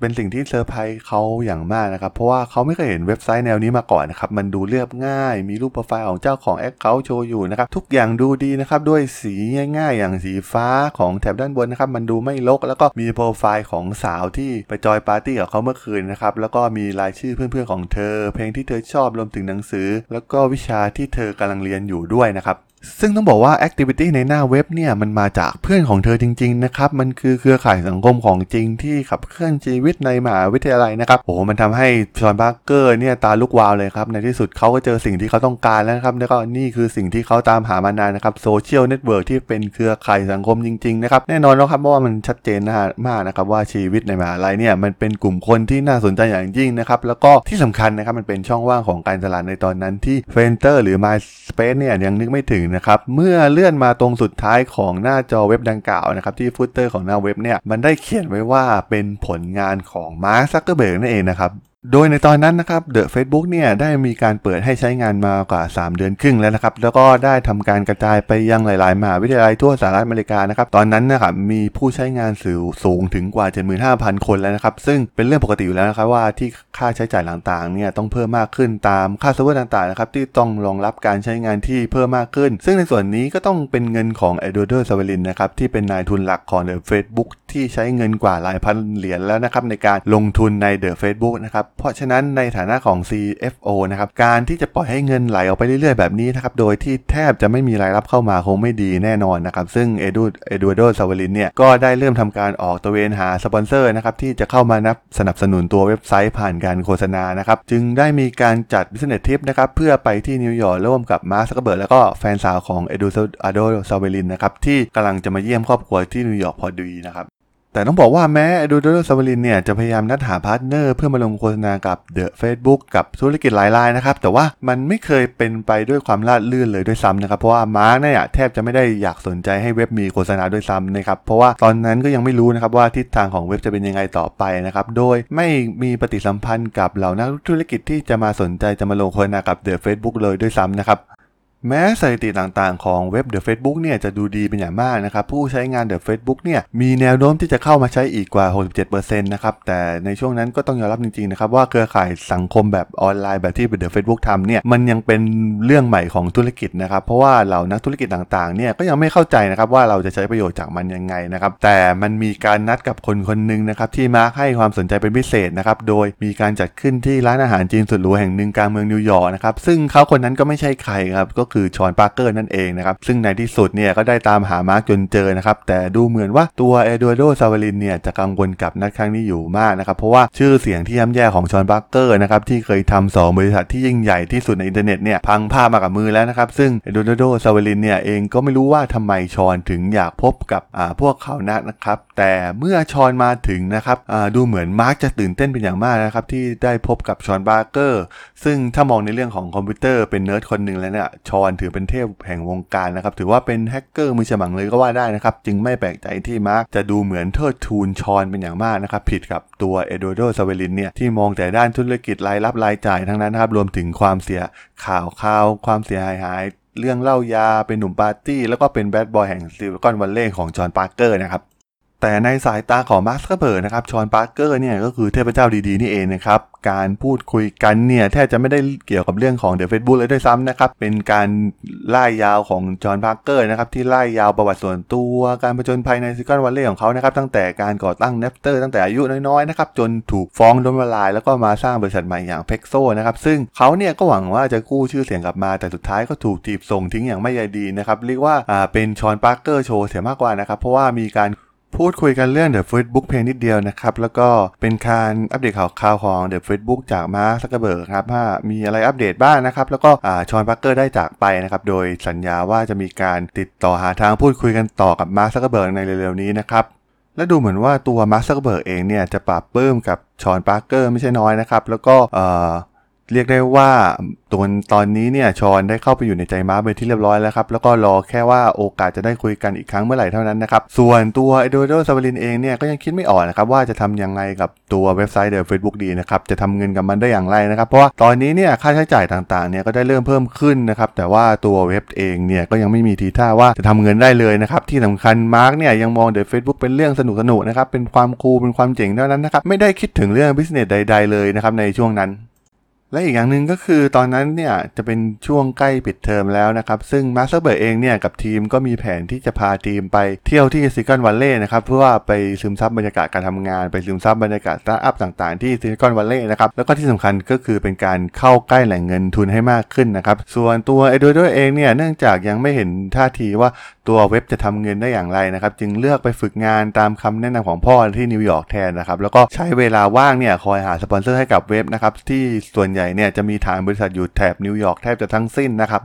เป็นสิ่งที่เซอร์ไพรส์เขาอย่างมากนะครับ เพราะว่าเขาไม่เคยเห็นเว็บไซต์แนวนี้มาก่อนนะครับ มันดูเรียบง่าย มีรูปโปรไฟล์ของเจ้าของ account โชว์อยู่นะครับ ทุกอย่างดูดีนะครับ ด้วยสีง่ายๆ อย่างสีฟ้าของแถบด้านบนนะครับ มันดูไม่รกแล้วก็มีโปรไฟล์ของสาวที่ไปจอยปาร์ตี้กับเขาเมื่อคืนนะครับ แล้วก็มีรายชื่อเพื่อนๆของเธอ เพลงที่เธอชอบรวมถึงหนังสือ แล้วก็วิชาที่เธอกำลังเรียนอยู่ด้วยนะครับ ซึ่งต้องบอกว่า activity ในหน้าเว็บเนี่ยมันมาจากเพื่อนของเธอจริงๆนะครับ มันคือเครือข่ายสังคมของจริงที่ขับเคลื่อนชีวิตในมหาวิทยาลัยนะครับโอ้โหมันทำให้ฌอน พาร์คเกอร์เนี่ยตาลุกวาวเลยครับ ในที่สุดเขาก็เจอสิ่งที่เขาต้องการแล้วครับ แล้วก็นี่คือสิ่งที่เขาตามหามานานนะครับ social network ที่เป็นเครือข่ายสังคมจริงๆนะครับแน่นอนแล้วครับเพราะว่ามันชัดเจนนะมากนะครับว่าชีวิตในมหาลัยเนี่ยมันเป็นกลุ่มคนที่น่าสนใจอย่างยิ่งนะครับแล้วก็ที่สำคัญนะครับมันเป็นช่องว่างของการตลาดในตอนนั้นที่ Friendster หรือ MySpace เนี่ยยังนึกไม่ถึงนะครับเมื่อเลื่อนมาตรงสุดท้ายของหน้าจอเว็บดังกล่าวนะครับที่ footer ของหน้าเว็บเนี่ยมันได้เขียนไว้ว่าเป็นผลงานของมาร์คซักเคอร์เบิร์กนั่นเองนะครับโดยในตอนนั้นนะครับ The Facebook เนี่ยได้มีการเปิดให้ใช้งานมากว่า 3 เดือนครึ่งแล้วนะครับ แล้วก็ได้ทำการกระจายไปยังหลาย ๆ มหาวิทยาลัยทั่วสหรัฐอเมริกานะครับ ตอนนั้นนะครับมีผู้ใช้งานสื่อสูงถึงกว่า 75,000 คนแล้วนะครับ ซึ่งเป็นเรื่องปกติอยู่แล้วนะครับว่าที่ค่าใช้จ่ายต่าง ๆ เนี่ยต้องเพิ่มมากขึ้นตามค่าเซิร์ฟเวอร์ต่าง ๆ นะครับที่ต้องรองรับการใช้งานที่เพิ่มมากขึ้น ซึ่งในส่วนนี้ก็ต้องเป็นเงินของเอดูอาร์โด ซาเวรินนะครับที่เป็นนายทุนหลักของ The Facebook ที่ใช้เงินกว่าหลายพันเหรียญแล้วนะครับในการลงทุนใน The Facebook นะครับ เพราะฉะนั้นในฐานะของ CFO นะครับการที่จะปล่อยให้เงินไหลออกไปเรื่อยๆแบบนี้นะครับโดยที่แทบจะไม่มีรายรับเข้ามาคงไม่ดีแน่นอนนะครับซึ่งเอดูเอดูอาร์โดซาเวรินเนี่ยก็ได้เริ่มทำการออกตระเวนหาสปอนเซอร์นะครับที่จะเข้ามานับสนับสนุนตัวเว็บไซต์ผ่านการโฆษณานะครับจึงได้มีการจัด business trip นะครับเพื่อไปที่นิวยอร์กร่วมกับมาร์คซักเคอร์เบิร์กแล้วก็แฟนสาวของเอดูอาร์โดซาเวรินนะครับที่กำลังจะมาเยี่ยมครอบครัวที่นิวยอร์กพอดีนะครับ แต่ต้องบอกว่าแม้ดูโดซาวลินเนี่ยจะพยายามนัดหา partner เพื่อมาลงโฆษณากับ The Facebook กับธุรกิจหลายรายนะครับ แต่ว่ามันไม่เคยเป็นไปด้วยความราบรื่นเลยด้วยซ้ำนะครับ เพราะว่ามาร์กเนี่ยแทบจะไม่ได้อยากสนใจให้เว็บมีโฆษณาด้วยซ้ำนะครับเพราะว่าตอนนั้นก็ยังไม่รู้นะครับว่าทิศทางของเว็บจะเป็นยังไงต่อไปนะครับโดยไม่มีปฏิสัมพันธ์กับเหล่านักธุรกิจที่จะมาสนใจจะมาลงโฆษณากับ The Facebook เลยด้วยซ้ำนะครับ แม้สถิติต่างๆของเว็บ The Facebook เนี่ยจะดูดีเป็นอย่างมากนะครับ ผู้ใช้งาน The Facebook เนี่ยมีแนวโน้มที่จะเข้ามาใช้อีกกว่า 67%นะครับ แต่ในช่วงนั้นก็ต้องยอมรับจริงๆนะครับ ว่าเครือข่ายสังคมแบบออนไลน์แบบที่ The Facebook ทำเนี่ยมันยังเป็นเรื่องใหม่ของธุรกิจนะครับ เพราะว่าเหล่านักธุรกิจต่างๆเนี่ยก็ยังไม่เข้าใจนะครับว่าเราจะใช้ประโยชน์จากมันยังไงนะครับ แต่มันมีการนัดกับคนคนหนึ่งนะครับที่มาให้ความสนใจเป็นพิเศษนะครับโดยมีการจัดขึ้นที่ร้านอาหารจีนสุดหรูแห่งหนึ่งกลางเมืองนิวยอร์กนะครับซึ่งเขาคนนั้นก็ไม่ใช่ใครครับก็คือฌอน พาร์คเกอร์นั่นเองนะครับ ซึ่งในที่สุดเนี่ยก็ได้ตามหามาร์กจนเจอนะครับ แต่ดูเหมือนว่าตัวเอดูอาร์โดซาเวรินเนี่ยจะกังวลกับนัดครั้งนี้อยู่มากนะครับ เพราะว่าชื่อเสียงที่ย่ำแย่ของฌอน พาร์คเกอร์นะครับที่เคยทำสองบริษัทที่ยิ่งใหญ่ที่สุดในอินเทอร์เน็ตเนี่ยพังพาบมากับมือแล้วนะครับซึ่งเอดูอาร์โดซาเวรินเนี่ยเองก็ไม่รู้ว่าทำไมฌอนถึงอยากพบกับอ่าพวกเขานักนะครับ แต่เมื่อฌอนมาถึงนะครับดูเหมือนมาร์กจะตื่นเต้นเป็นอย่างมากนะครับที่ได้พบกับฌอน พาร์คเกอร์ ซึ่งถ้ามองในเรื่องของคอมพิวเตอร์เป็นเนิร์ดคนหนึ่งแล้วเนี่ยฌอนถือเป็นเทพแห่งวงการนะครับถือว่าเป็นแฮกเกอร์มือฉมังเลยก็ว่าได้นะครับจึงไม่แปลกใจที่มาร์กจะดูเหมือนเทิดทูนฌอนเป็นอย่างมากนะครับผิดกับตัวเอดูอาร์โดซาเวรินเนี่ยที่มองแต่ด้านธุรกิจรายรับรายจ่ายทั้งนั้นนะครับรวมถึงความเสียข่าวคราวความเสียหายหายเรื่องเหล้ายาเป็นหนุ่มปาร์ตี้ แล้วก็เป็น bad boy แห่งซิลิคอนวัลเลย์ของฌอนปาร์คเกอร์นะครับ แต่ในสายตาของมาร์คซักเคอร์เบิร์กนะครับ ฌอนปาร์คเกอร์เนี่ยก็คือเทพเจ้าดีๆนี่เองนะครับ การพูดคุยกันเนี่ยแทบจะไม่ได้เกี่ยวกับเรื่องของ The Facebook เลยด้วยซ้ำนะครับ เป็นการร่ายยาวของฌอนปาร์คเกอร์นะครับที่ร่ายยาวประวัติส่วนตัว การผจญภัยในซิลิคอนวัลเลย์ของเขานะครับ ตั้งแต่การก่อตั้ง Napster ตั้งแต่อายุน้อยๆนะครับจนถูกฟ้องล้มละลาย แล้วก็มาสร้างบริษัทใหม่อย่าง Plaxo นะครับซึ่งเขาเนี่ยก็หวังว่าจะกู้ชื่อเสียงกลับมา แต่สุดท้ายก็ถูกถีบส่งทิ้งอย่างไม่ใยดีนะครับเรียกว่าอ่าเป็นฌอนปาร์คเกอร์โชว์เสียมากกว่านะครับเพราะว่ามีการ พูดคุยกันเรื่อง The Facebook เพียงนิดเดียวนะครับ แล้วก็เป็นการอัปเดตข่าวคราวของ The Facebook จากมาร์คซักเคอร์เบิร์กครับว่ามีอะไรอัปเดตบ้างนะครับ แล้วก็ฌอนปาร์คเกอร์ได้จากไปนะครับ โดยสัญญาว่าจะมีการติดต่อหาทางพูดคุยกันต่อกับมาร์คซักเคอร์เบิร์กในเร็วๆนี้นะครับและดูเหมือนว่าตัวมาร์คซักเคอร์เบิร์กเองเนี่ยจะปลาบปลื้มกับฌอนปาร์คเกอร์ไม่ใช่น้อยนะครับ แล้วก็ เรียกได้ว่าตัวตอนนี้เนี่ยฌอนได้เข้าไปอยู่ในใจมาร์คเป็นที่เรียบร้อยแล้วครับ แล้วก็รอแค่ว่าโอกาสจะได้คุยกันอีกครั้งเมื่อไหร่เท่านั้นนะครับ ส่วนตัวเอดูอาร์โดซาเวรินเองเนี่ยก็ยังคิดไม่ออกนะครับว่าจะทำยังไงกับตัวเว็บไซต์ The Facebook ดีนะครับ จะทำเงินกับมันได้อย่างไรนะครับ เพราะว่าตอนนี้เนี่ยค่าใช้จ่ายต่างๆเนี่ยก็ได้เริ่มเพิ่มขึ้นนะครับ แต่ว่าตัวเว็บเองเนี่ยก็ยังไม่มีทีท่าว่าจะทำเงินได้เลยนะครับ ที่สำคัญมาร์กเนี่ยยังมอง The Facebook เป็นเรื่องสนุกสนุกนะครับ เป็นความ cool เป็นความเจ๋งเท่านั้นนะครับ ไม่ได้คิดถึงเรื่อง business ใด ๆ เลยนะครับในช่วงนั้น และอีกอย่างหนึ่งก็คือตอนนั้นเนี่ยจะเป็นช่วงใกล้ปิดเทอมแล้วนะครับ ซึ่งมาร์คซักเคอร์เบิร์กเองเนี่ยกับทีมก็มีแผนที่จะพาทีมไปเที่ยวที่ซิลิคอนวัลเลย์นะครับเพื่อว่าไปซึมซับบรรยากาศการทำงาน ไปซึมซับบรรยากาศสตาร์ทอัพต่างๆที่ซิลิคอนวัลเลย์นะครับแล้วก็ที่สำคัญก็คือเป็นการเข้าใกล้แหล่งเงินทุนให้มากขึ้นนะครับส่วนตัวเอดูอาร์โดเองเนี่ยเนื่องจากยังไม่เห็นท่าทีว่า ตัวเว็บจะทำเงินได้อย่างไรนะครับ จึงเลือกไปฝึกงานตามคำแนะนำของพ่อที่นิวยอร์กแทนนะครับ แล้วก็ใช้เวลาว่างเนี่ยคอยหาสปอนเซอร์ให้กับเว็บนะครับ ที่ส่วนใหญ่เนี่ยจะมีฐานบริษัทอยู่แถบนิวยอร์กแทบจะทั้งสิ้นนะครับ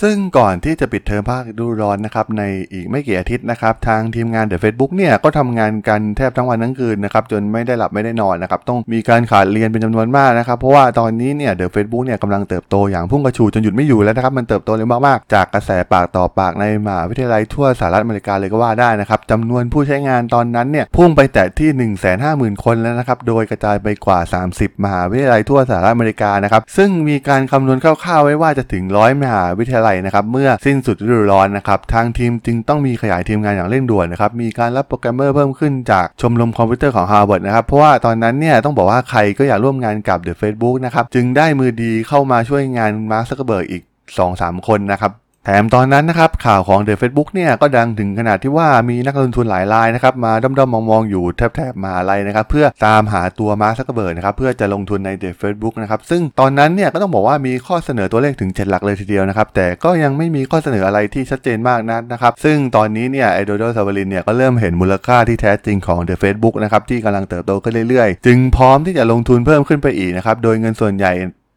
ซึ่งก่อนที่จะปิดเทอมภาคฤดูร้อนนะครับในอีกไม่กี่อาทิตย์นะครับทางทีมงาน The Facebook เนี่ยก็ทำงานกันแทบทั้งวันทั้งคืนนะครับจนไม่ได้หลับไม่ได้นอนนะครับต้องมีการขาดเรียนเป็นจำนวนมากนะครับเพราะว่าตอนนี้เนี่ย The Facebook เนี่ยกำลังเติบโตอย่างพุ่งกระฉูดจนหยุดไม่อยู่แล้วนะครับมันเติบโตเร็วมากๆ จากกระแสปากต่อปากในมหาวิทยาลัยทั่วสหรัฐอเมริกาเลยก็ว่าได้นะครับจำนวนผู้ใช้งานตอนนั้นเนี่ยพุ่งไปแตะที่ 1 5 0 0 0 0 คนแล้วนะครับโดยกระจายไปกว่า 30 มหาวิทยาลัยทั่วสหรัฐอเมริกานะครับซึ่งมีการคำนวณคร่าวๆไว้ว่าจะถึงร้อยมหาวิทยาลัยนะครับเมื่อสิ้นสุดฤดูร้อนนะครับทางทีมจึงต้องมีขยายทีมงานอย่างเร่งด่วนนะครับมีการรับโปรแกรมเมอร์เพิ่มขึ้นจากชมรมคอมพิวเตอร์ของ Harvard นะครับเพราะว่าตอนนั้นเนี่ยต้องบอกว่าใครก็อยากร่วมงานกับ The Facebook นะครับจึงได้มือดีเข้ามาช่วยงานมาร์คซักเคอร์เบิร์กอีก 2-3 คนนะครับ แถมตอนนั้นนะครับข่าวของ The Facebook เนี่ยก็ดังถึงขนาดที่ว่ามีนักลงทุนหลายรายนะครับมาด้อมๆมองๆอยู่แถวๆมหาลัยนะครับเพื่อตามหาตัวมาร์คซักเคอร์เบิร์กนะครับเพื่อจะลงทุนใน The Facebook นะครับซึ่งตอนนั้นเนี่ยก็ต้องบอกว่ามีข้อเสนอตัวเลขถึง 7 หลักเลยทีเดียวนะครับแต่ก็ยังไม่มีข้อเสนออะไรที่ชัดเจนมากนักนะครับซึ่งตอนนี้เนี่ยเอดูอาร์โดซาเวรินเนี่ยก็เริ่มเห็นมูลค่าที่แท้จริงของ The Facebook นะครับที่กำลังเติบโตขึ้นเรื่อยๆ จึงพร้อมที่จะลงทุนเพิ่มขึ้นไปอีกนะครับโดยเงินส่วนใหญ่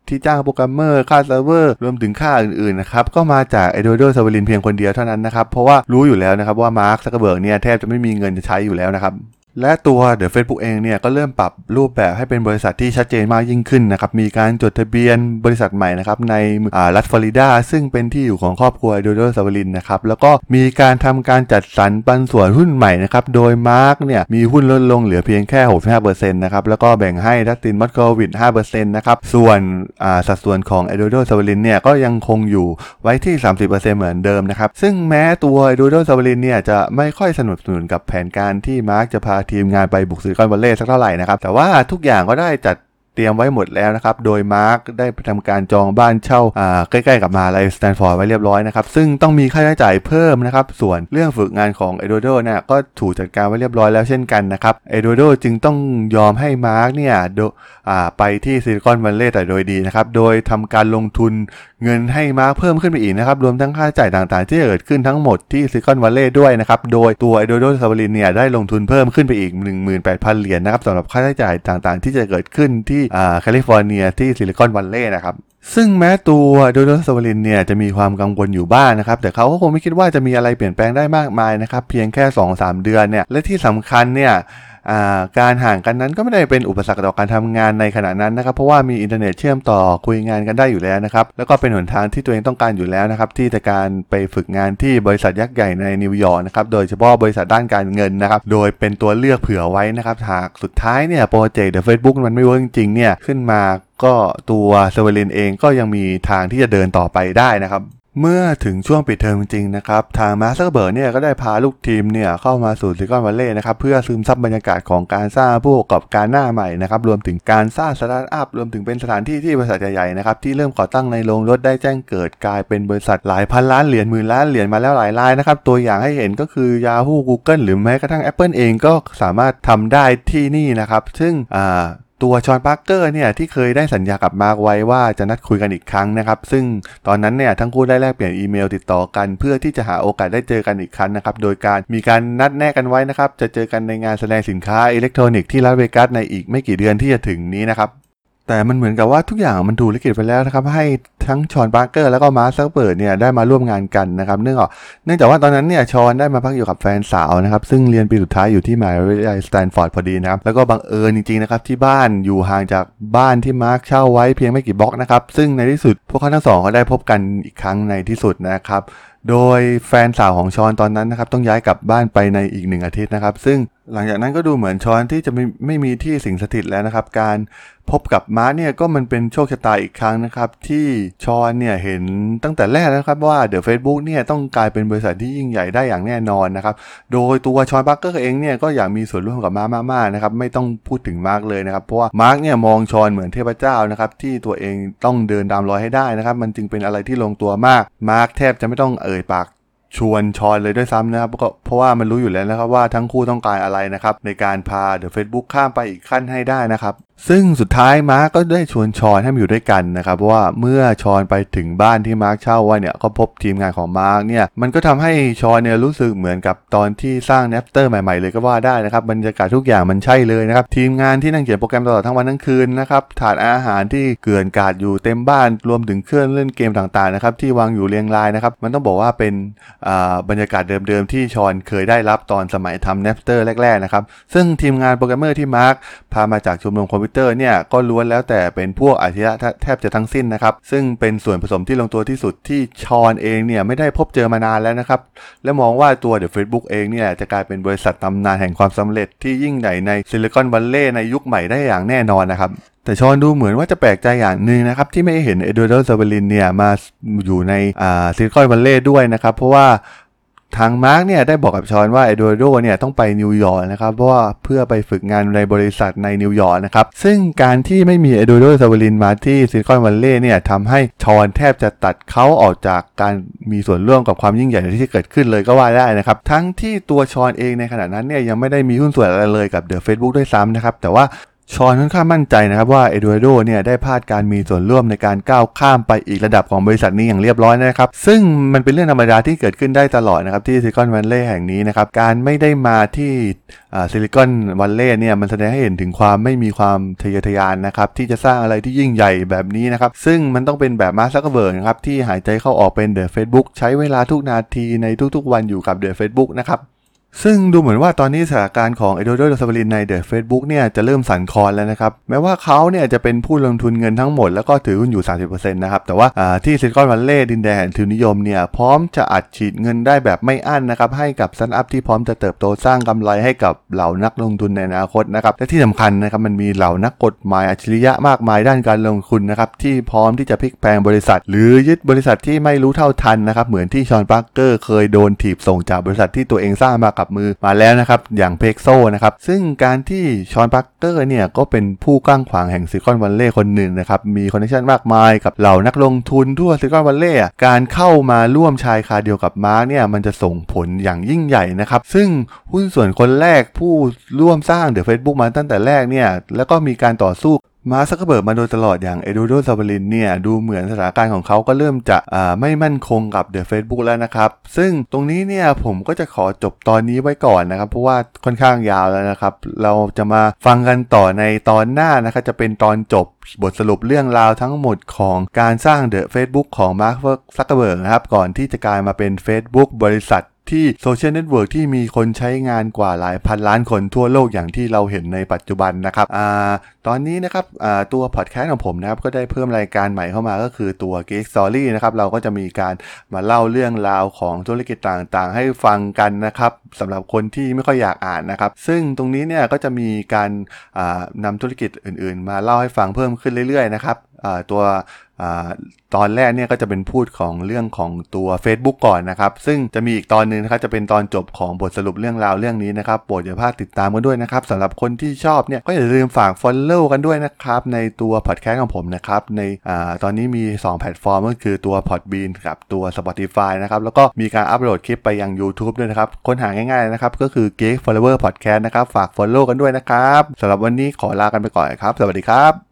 ที่จ้างโปรแกรมเมอร์ค่าเซิร์ฟเวอร์รวมถึงค่าอื่นๆนะครับก็มาจากเอดูอาร์โดซาเวรินเพียงคนเดียวเท่านั้นนะครับเพราะว่ารู้อยู่แล้วนะครับว่ามาร์คซักเคอร์เบิร์กเนี่ยแทบจะไม่มีเงินจะใช้อยู่แล้วนะครับ และตัว The Facebook เองเนี่ยก็เริ่มปรับรูปแบบให้เป็นบริษัทที่ชัดเจนมากยิ่งขึ้นนะครับ มีการจดทะเบียนบริษัทใหม่นะครับในอ่ารัฐฟลอริดา ซึ่งเป็นที่อยู่ของครอบครัวเอดูอาร์โดซาเวรินนะครับ แล้วก็มีการทำการจัดสรรปันส่วนหุ้นใหม่นะครับ โดยมาร์กเนี่ยมีหุ้นลดลงเหลือเพียงแค่ 65%นะครับ แล้วก็แบ่งให้ดัสตินมอสโควิตซ์ 5%นะครับ ส่วนอ่าสัดส่วนของเอดูอาร์โดซาเวรินเนี่ยก็ยังคงอยู่ไว้ที่ 30%เหมือนเดิมนะครับซึ่งแม้ตัวเอดูอาร์โดซาเวรินเนี่ยจะไม่ค่อยสนับสนุนกับแผนการที่มาร์กจะพาทีมงานไปบุกซิลิคอนวัลเลย์สักเท่าไหร่นะครับแต่ว่าทุกอย่างก็ได้จัด เตรียมไว้หมดแล้วนะครับ โดยมาร์คได้ไปทำการจองบ้านเช่าใกล้ๆกับมหาลัยสแตนฟอร์ดไว้เรียบร้อยนะครับ ซึ่งต้องมีค่าใช้จ่ายเพิ่มนะครับ ส่วนเรื่องฝึกงานของเอดูอาร์โดเนี่ยก็ถูกจัดการไว้เรียบร้อยแล้วเช่นกันนะครับ เอดูอาร์โดจึงต้องยอมให้มาร์คเนี่ยไปที่ซิลิคอนวัลเลย์แต่โดยดีนะครับ โดยทำการลงทุนเงินให้มาร์คเพิ่มขึ้นไปอีกนะครับ รวมทั้งค่าใช้จ่ายต่างๆ ที่เกิดขึ้นทั้งหมดที่ซิลิคอนวัลเลย์ด้วยนะครับ โดยตัวเอดูอาร์โดซาเวรินเนี่ยได้ลงทุนเพิ่มขึ้นไปอีก 18,000เหรียญนะครับสำหรับค่าใช้จ่ายต่างๆ ที่จะเกิดขึ้นที่อ่าแคลิฟอร์เนียที่ซิลิคอนวัลเลย์นะครับซึ่งแม้ตัวเอดูอาร์โดซาเวรินเนี่ยจะมีความกังวลอยู่บ้างนะครับ แต่เขาก็คงไม่คิดว่าจะมีอะไรเปลี่ยนแปลงได้มากมายนะครับ เพียงแค่ 2-3 เดือนเนี่ย และที่สำคัญเนี่ย การห่างกันนั้นก็ไม่ได้เป็นอุปสรรคต่อการทำงานในขณะนั้นนะครับ เพราะว่ามีอินเทอร์เน็ตเชื่อมต่อคุยงานกันได้อยู่แล้วนะครับ แล้วก็เป็นหนทางที่ตัวเองต้องการอยู่แล้วนะครับ ที่จะการไปฝึกงานที่บริษัทยักษ์ใหญ่ในนิวยอร์กนะครับ โดยเฉพาะบริษัทด้านการเงินนะครับ โดยเป็นตัวเลือกเผื่อไว้นะครับ หากสุดท้ายเนี่ยโปรเจกต์ The Facebook มันไม่ work จริงเนี่ยขึ้นมาก็ตัวซาเวรินเองก็ยังมีทางที่จะเดินต่อไปได้นะครับ เมื่อถึงช่วงปิดเทอมจริงนะครับ ทางมาร์คซักเคอร์เบิร์กเนี่ยก็ได้พาลูกทีมเนี่ยเข้ามาสู่ซิลิคอนวัลเลย์นะครับเพื่อซึมซับบรรยากาศของการสร้างผู้ประกอบการหน้าใหม่นะครับรวมถึงการสร้างสตาร์ทอัพรวมถึงเป็นสถานที่ที่บริษัทใหญ่ๆนะครับที่เริ่มก่อตั้งในโรงรถได้แจ้งเกิดกลายเป็นบริษัทหลายพันล้านเหรียญหมื่นล้านเหรียญมาแล้วหลายรายนะครับตัวอย่างให้เห็นก็คือ Yahoo Google หรือแม้กระทั่ง Apple เองก็สามารถทำได้ที่นี่นะครับซึ่งอ่า ตัวฌอนปาร์คเกอร์เนี่ยที่เคยได้สัญญากับมาร์กไว้ว่าจะนัดคุยกันอีกครั้งนะครับ ซึ่งตอนนั้นเนี่ยทั้งคู่ได้แลกเปลี่ยนอีเมลติดต่อกัน เพื่อที่จะหาโอกาสได้เจอกันอีกครั้งนะครับ โดยการมีการนัดแนะกันไว้นะครับ จะเจอกันในงานแสดงสินค้าอิเล็กทรอนิกส์ที่ลาสเวกัสในอีกไม่กี่เดือนที่จะถึงนี้นะครับ แต่มันเหมือนกับว่าทุกอย่างมันถูกลิขิตไปแล้วนะครับ ให้ทั้งฌอนปาร์คเกอร์แล้วก็มาร์คซักเบิร์กเนี่ยได้มาร่วมงานกันนะครับ เนื่องจากเนื่องจากว่าตอนนั้นเนี่ยฌอนได้มาพักอยู่กับแฟนสาวนะครับ ซึ่งเรียนปีสุดท้ายอยู่ที่มหาวิทยาลัยสแตนฟอร์ดพอดีนะครับ แล้วก็บังเอิญจริงๆนะครับที่บ้านอยู่ห่างจากบ้านที่มาร์คเช่าไว้เพียงไม่กี่บล็อกนะครับ ซึ่งในที่สุดพวกเขาทั้งสองก็ได้พบกันอีกครั้งในที่สุดนะครับ โดยแฟนสาวของฌอนตอนนั้นนะครับต้องย้ายกลับบ้านไปในอีกหนึ่งอาทิตย์นะครับ ซึ่งหลังจากนั้นก็ดูเหมือนฌอนที่จะไม่ไม่มีที่สิงสถิตแล้วนะครับ การพบกับมาร์คเนี่ยก็มันเป็นโชคชะตาอีกครั้งนะครับ ที่ฌอนเนี่ยเห็นตั้งแต่แรกแล้วครับว่า The Facebook เนี่ยต้องกลายเป็นบริษัทที่ยิ่งใหญ่ได้อย่างแน่นอนนะครับ โดยตัวฌอน ปาร์คเกอร์เองเนี่ยก็อยากมีส่วนร่วมกับมาร์คมากๆนะครับไม่ต้องพูดถึงมาร์คเลยนะครับเพราะว่ามาร์คเนี่ยมองฌอนเหมือนเทพเจ้านะครับที่ตัวเองต้องเดินตามรอยให้ได้นะครับ มันจึงเป็นอะไรที่ลงตัวมากมาร์คแทบจะไม่ต้องเอ่ยปากชวนฌอนเลยด้วยซ้ำนะครับก็เพราะว่ามันรู้อยู่แล้วนะครับว่าทั้งคู่ต้องการอะไรนะครับในการพา The Facebook ข้ามไปอีกขั้นให้ได้นะครับ ซึ่งสุดท้ายมาร์กก็ได้ชวนฌอนให้มาอยู่ด้วยกันนะครับเพราะว่าเมื่อฌอนไปถึงบ้านที่มาร์กเช่าไว้เนี่ยก็พบทีมงานของมาร์กเนี่ยมันก็ทำให้ฌอนเนี่ยรู้สึกเหมือนกับตอนที่สร้าง Napster ใหม่ ๆ เลยก็ว่าได้นะครับบรรยากาศทุกอย่างมันใช่เลยนะครับทีมงานที่นั่งเขียนโปรแกรมตลอดทั้งวันทั้งคืนนะครับถาดอาหารที่เกลื่อนกลาดอยู่เต็มบ้านรวมถึงเครื่องเล่นเกมต่างๆนะครับที่วางอยู่เรียงรายนะครับมันต้องบอกว่าเป็นบรรยากาศเดิมๆที่ฌอนเคยได้รับตอนสมัยทำ Napster แรกๆนะครับซึ่งทีมงานโปรแกรมเมอร์ที่มาร์คพามาจากชมรมคอมพิวเตอร์เนี่ยก็ล้วนแล้วแต่เป็นพวกอัจฉริยะแทบจะทั้งสิ้นนะครับ ซึ่งเป็นส่วนผสมที่ลงตัวที่สุดที่ฌอนเองเนี่ยไม่ได้พบเจอมานานแล้วนะครับ และมองว่าตัว The Facebook เองเนี่ยจะกลายเป็นบริษัทตำนานแห่งความสำเร็จที่ยิ่งใหญ่ในซิลิคอนวัลเลย์ในยุคใหม่ได้อย่างแน่นอนนะครับแต่ฌอนดูเหมือนว่าจะแปลกใจอย่างหนึ่งนะครับ ที่ไม่เห็นเอดูอาร์โดซาเวรินเนี่ยมาอยู่ในซิลิคอนวัลเลย์ด้วยนะครับ เพราะว่า ทางมาร์กเนี่ยได้บอกกับฌอนว่าเอดูอาร์โดเนี่ยต้องไปนิวยอร์กนะครับเพราะว่าเพื่อไปฝึกงานในบริษัทในนิวยอร์กนะครับซึ่งการที่ไม่มีเอโดโดซาวลินมาที่ซิลิคอนวัลเลย์เนี่ยทำให้ฌอนแทบจะตัดเขาออกจากการมีส่วนร่วมกับความยิ่งใหญ่ที่เกิดขึ้นเลยก็ว่าได้นะครับทั้งที่ตัวฌอนเองในขณะนั้นเนี่ยยังไม่ได้มีหุ้นส่วนอะไรเลยกับ The Facebook ด้วยซ้ำนะครับแต่ว่า ฌอนค่อนข้างมั่นใจนะครับว่าเอ d ว a โดเนี่ยได้พลาดการมีส่วนร่วมในการก้าวข้ามไปอีกระดับของบริษัทนี้อย่างเรียบร้อยนะครับ ซึ่งมันเป็นเรื่องธรรมดาที่เกิดขึ้นได้ตลอดนะครับที่ซิลิคอนวัลเลย์แห่งนี้นะครับ การไม่ได้มาที่ซิลิคอนวัลเลย์เนี่ยมันแสดงให้เห็นถึงความไม่มีความทะเยอทะยานนะครับที่จะสร้างอะไรที่ยิ่งใหญ่แบบนี้นะครับ ซึ่งมันต้องเป็นแบบมาร์คซักเบิร์กนะครับที่หายใจเข้าออกเป็น The Facebook ใช้เวลาทุกนาทีในทุกๆ วันอยู่กับ The Facebook นะครับ ซึ่งดูเหมือนว่าตอนนี้สถานการณ์ของเอโดโดซาบรินใน The Facebook เนี่ยจะเริ่มสั่นคลอนแล้วนะครับ แม้ว่าเขาเนี่ยจะเป็นผู้ลงทุนเงินทั้งหมดแล้วก็ถือหุ้นอยู่ 30%นะครับ แต่ว่าที่ซิลิคอนวัลเลย์ดินแดนแห่งทุนนิยมเนี่ยพร้อมจะอัดฉีดเงินได้แบบไม่อั้นนะครับ ให้กับสตาร์ทอัพที่พร้อมจะเติบโตสร้างกำไรให้กับเหล่านักลงทุนในอนาคตนะครับ และที่สำคัญนะครับมันมีเหล่านักกฎหมายอัจฉริยะมากมายด้านการลงทุนนะครับที่พร้อมที่จะพลิกแพลงบริษัท หรือยึดบริษัทที่ไม่รู้เท่าทันนะครับเหมือนที่ฌอนปาร์คเกอร์เคยโดนถีบส่งจากบริษัทที่ตัวเองสร้างมากับมือมาแล้วนะครับ อย่าง Plaxo นะครับ ซึ่งการที่ฌอนปาร์คเกอร์เนี่ยก็เป็นผู้กว้างขวางแห่งซิลิคอนวัลเลย์คนหนึ่งนะครับ มี connection มากมายกับเหล่านักลงทุนทั่วซิลิคอนวัลเลย์การเข้ามาร่วมชายคาเดียวกับมาร์กเนี่ยมันจะส่งผลอย่างยิ่งใหญ่นะครับ ซึ่งหุ้นส่วนคนแรกผู้ร่วมสร้าง The Facebook มาตั้งแต่แรกเนี่ยแล้วก็มีการต่อสู้ มาร์คซักเบิร์กมาโดยตลอดอย่างเอดูโดซาบลินเนี่ยดูเหมือนสถานการณ์ของเขาก็เริ่มจะไม่มั่นคงกับ The Facebook แล้วนะครับ ซึ่งตรงนี้เนี่ยผมก็จะขอจบตอนนี้ไว้ก่อนนะครับ เพราะว่าค่อนข้างยาวแล้วนะครับ เราจะมาฟังกันต่อในตอนหน้านะครับจะเป็นตอนจบบทสรุปเรื่องราวทั้งหมดของการสร้าง The Facebook ของมาร์คซักเบิร์กนะครับก่อนที่จะกลายมาเป็น Facebook บริษัท ที่ social network ที่มีคนใช้งานกว่าหลายพันล้านคนทั่วโลกอย่างที่เราเห็นในปัจจุบันนะครับอตอนนี้นะครับตัวพอดแคสต์ของผมนะครับก็ได้เพิ่มรายการใหม่เข้ามาก็คือตัว Geek Story นะครับเราก็จะมีการมาเล่าเรื่องราวของธุรกิจต่างๆ ให้ฟังกันนะครับสำหรับคนที่ไม่ค่อยอยากอ่านนะครับ ซึ่งตรงนี้เนี่ยก็จะมีการนำธุรกิจอื่นๆ มาเล่าให้ฟังเพิ่มขึ้นเรื่อยๆนะครับตัว ตอนแรกเนี่ยก็จะเป็นพูดของเรื่องของตัว Facebook ก่อนนะครับ ซึ่งจะมีอีกตอนนึงนะครับจะเป็นตอนจบของบทสรุปเรื่องราวเรื่องนี้นะครับโปรดอย่าพลาดติดตามกันด้วยนะครับสำหรับคนที่ชอบเนี่ยก็อย่าลืมฝาก Follow กันด้วยนะครับในตัวพอดแคสต์ของผมนะครับในอตอนนี้มี 2 แพลตฟอร์มก็คือตัว Podbean กับตัว Spotify นะครับแล้วก็มีการอัปโหลดคลิปไปยัง YouTube ด้วยนะครับค้นหาง่ายๆนะครับก็คือ Geek Forever Podcast นะครับฝาก Follow กันด้วยนะครับสำหรับวันนี้ขอลากันไปก่อนครับ สวัสดีครับ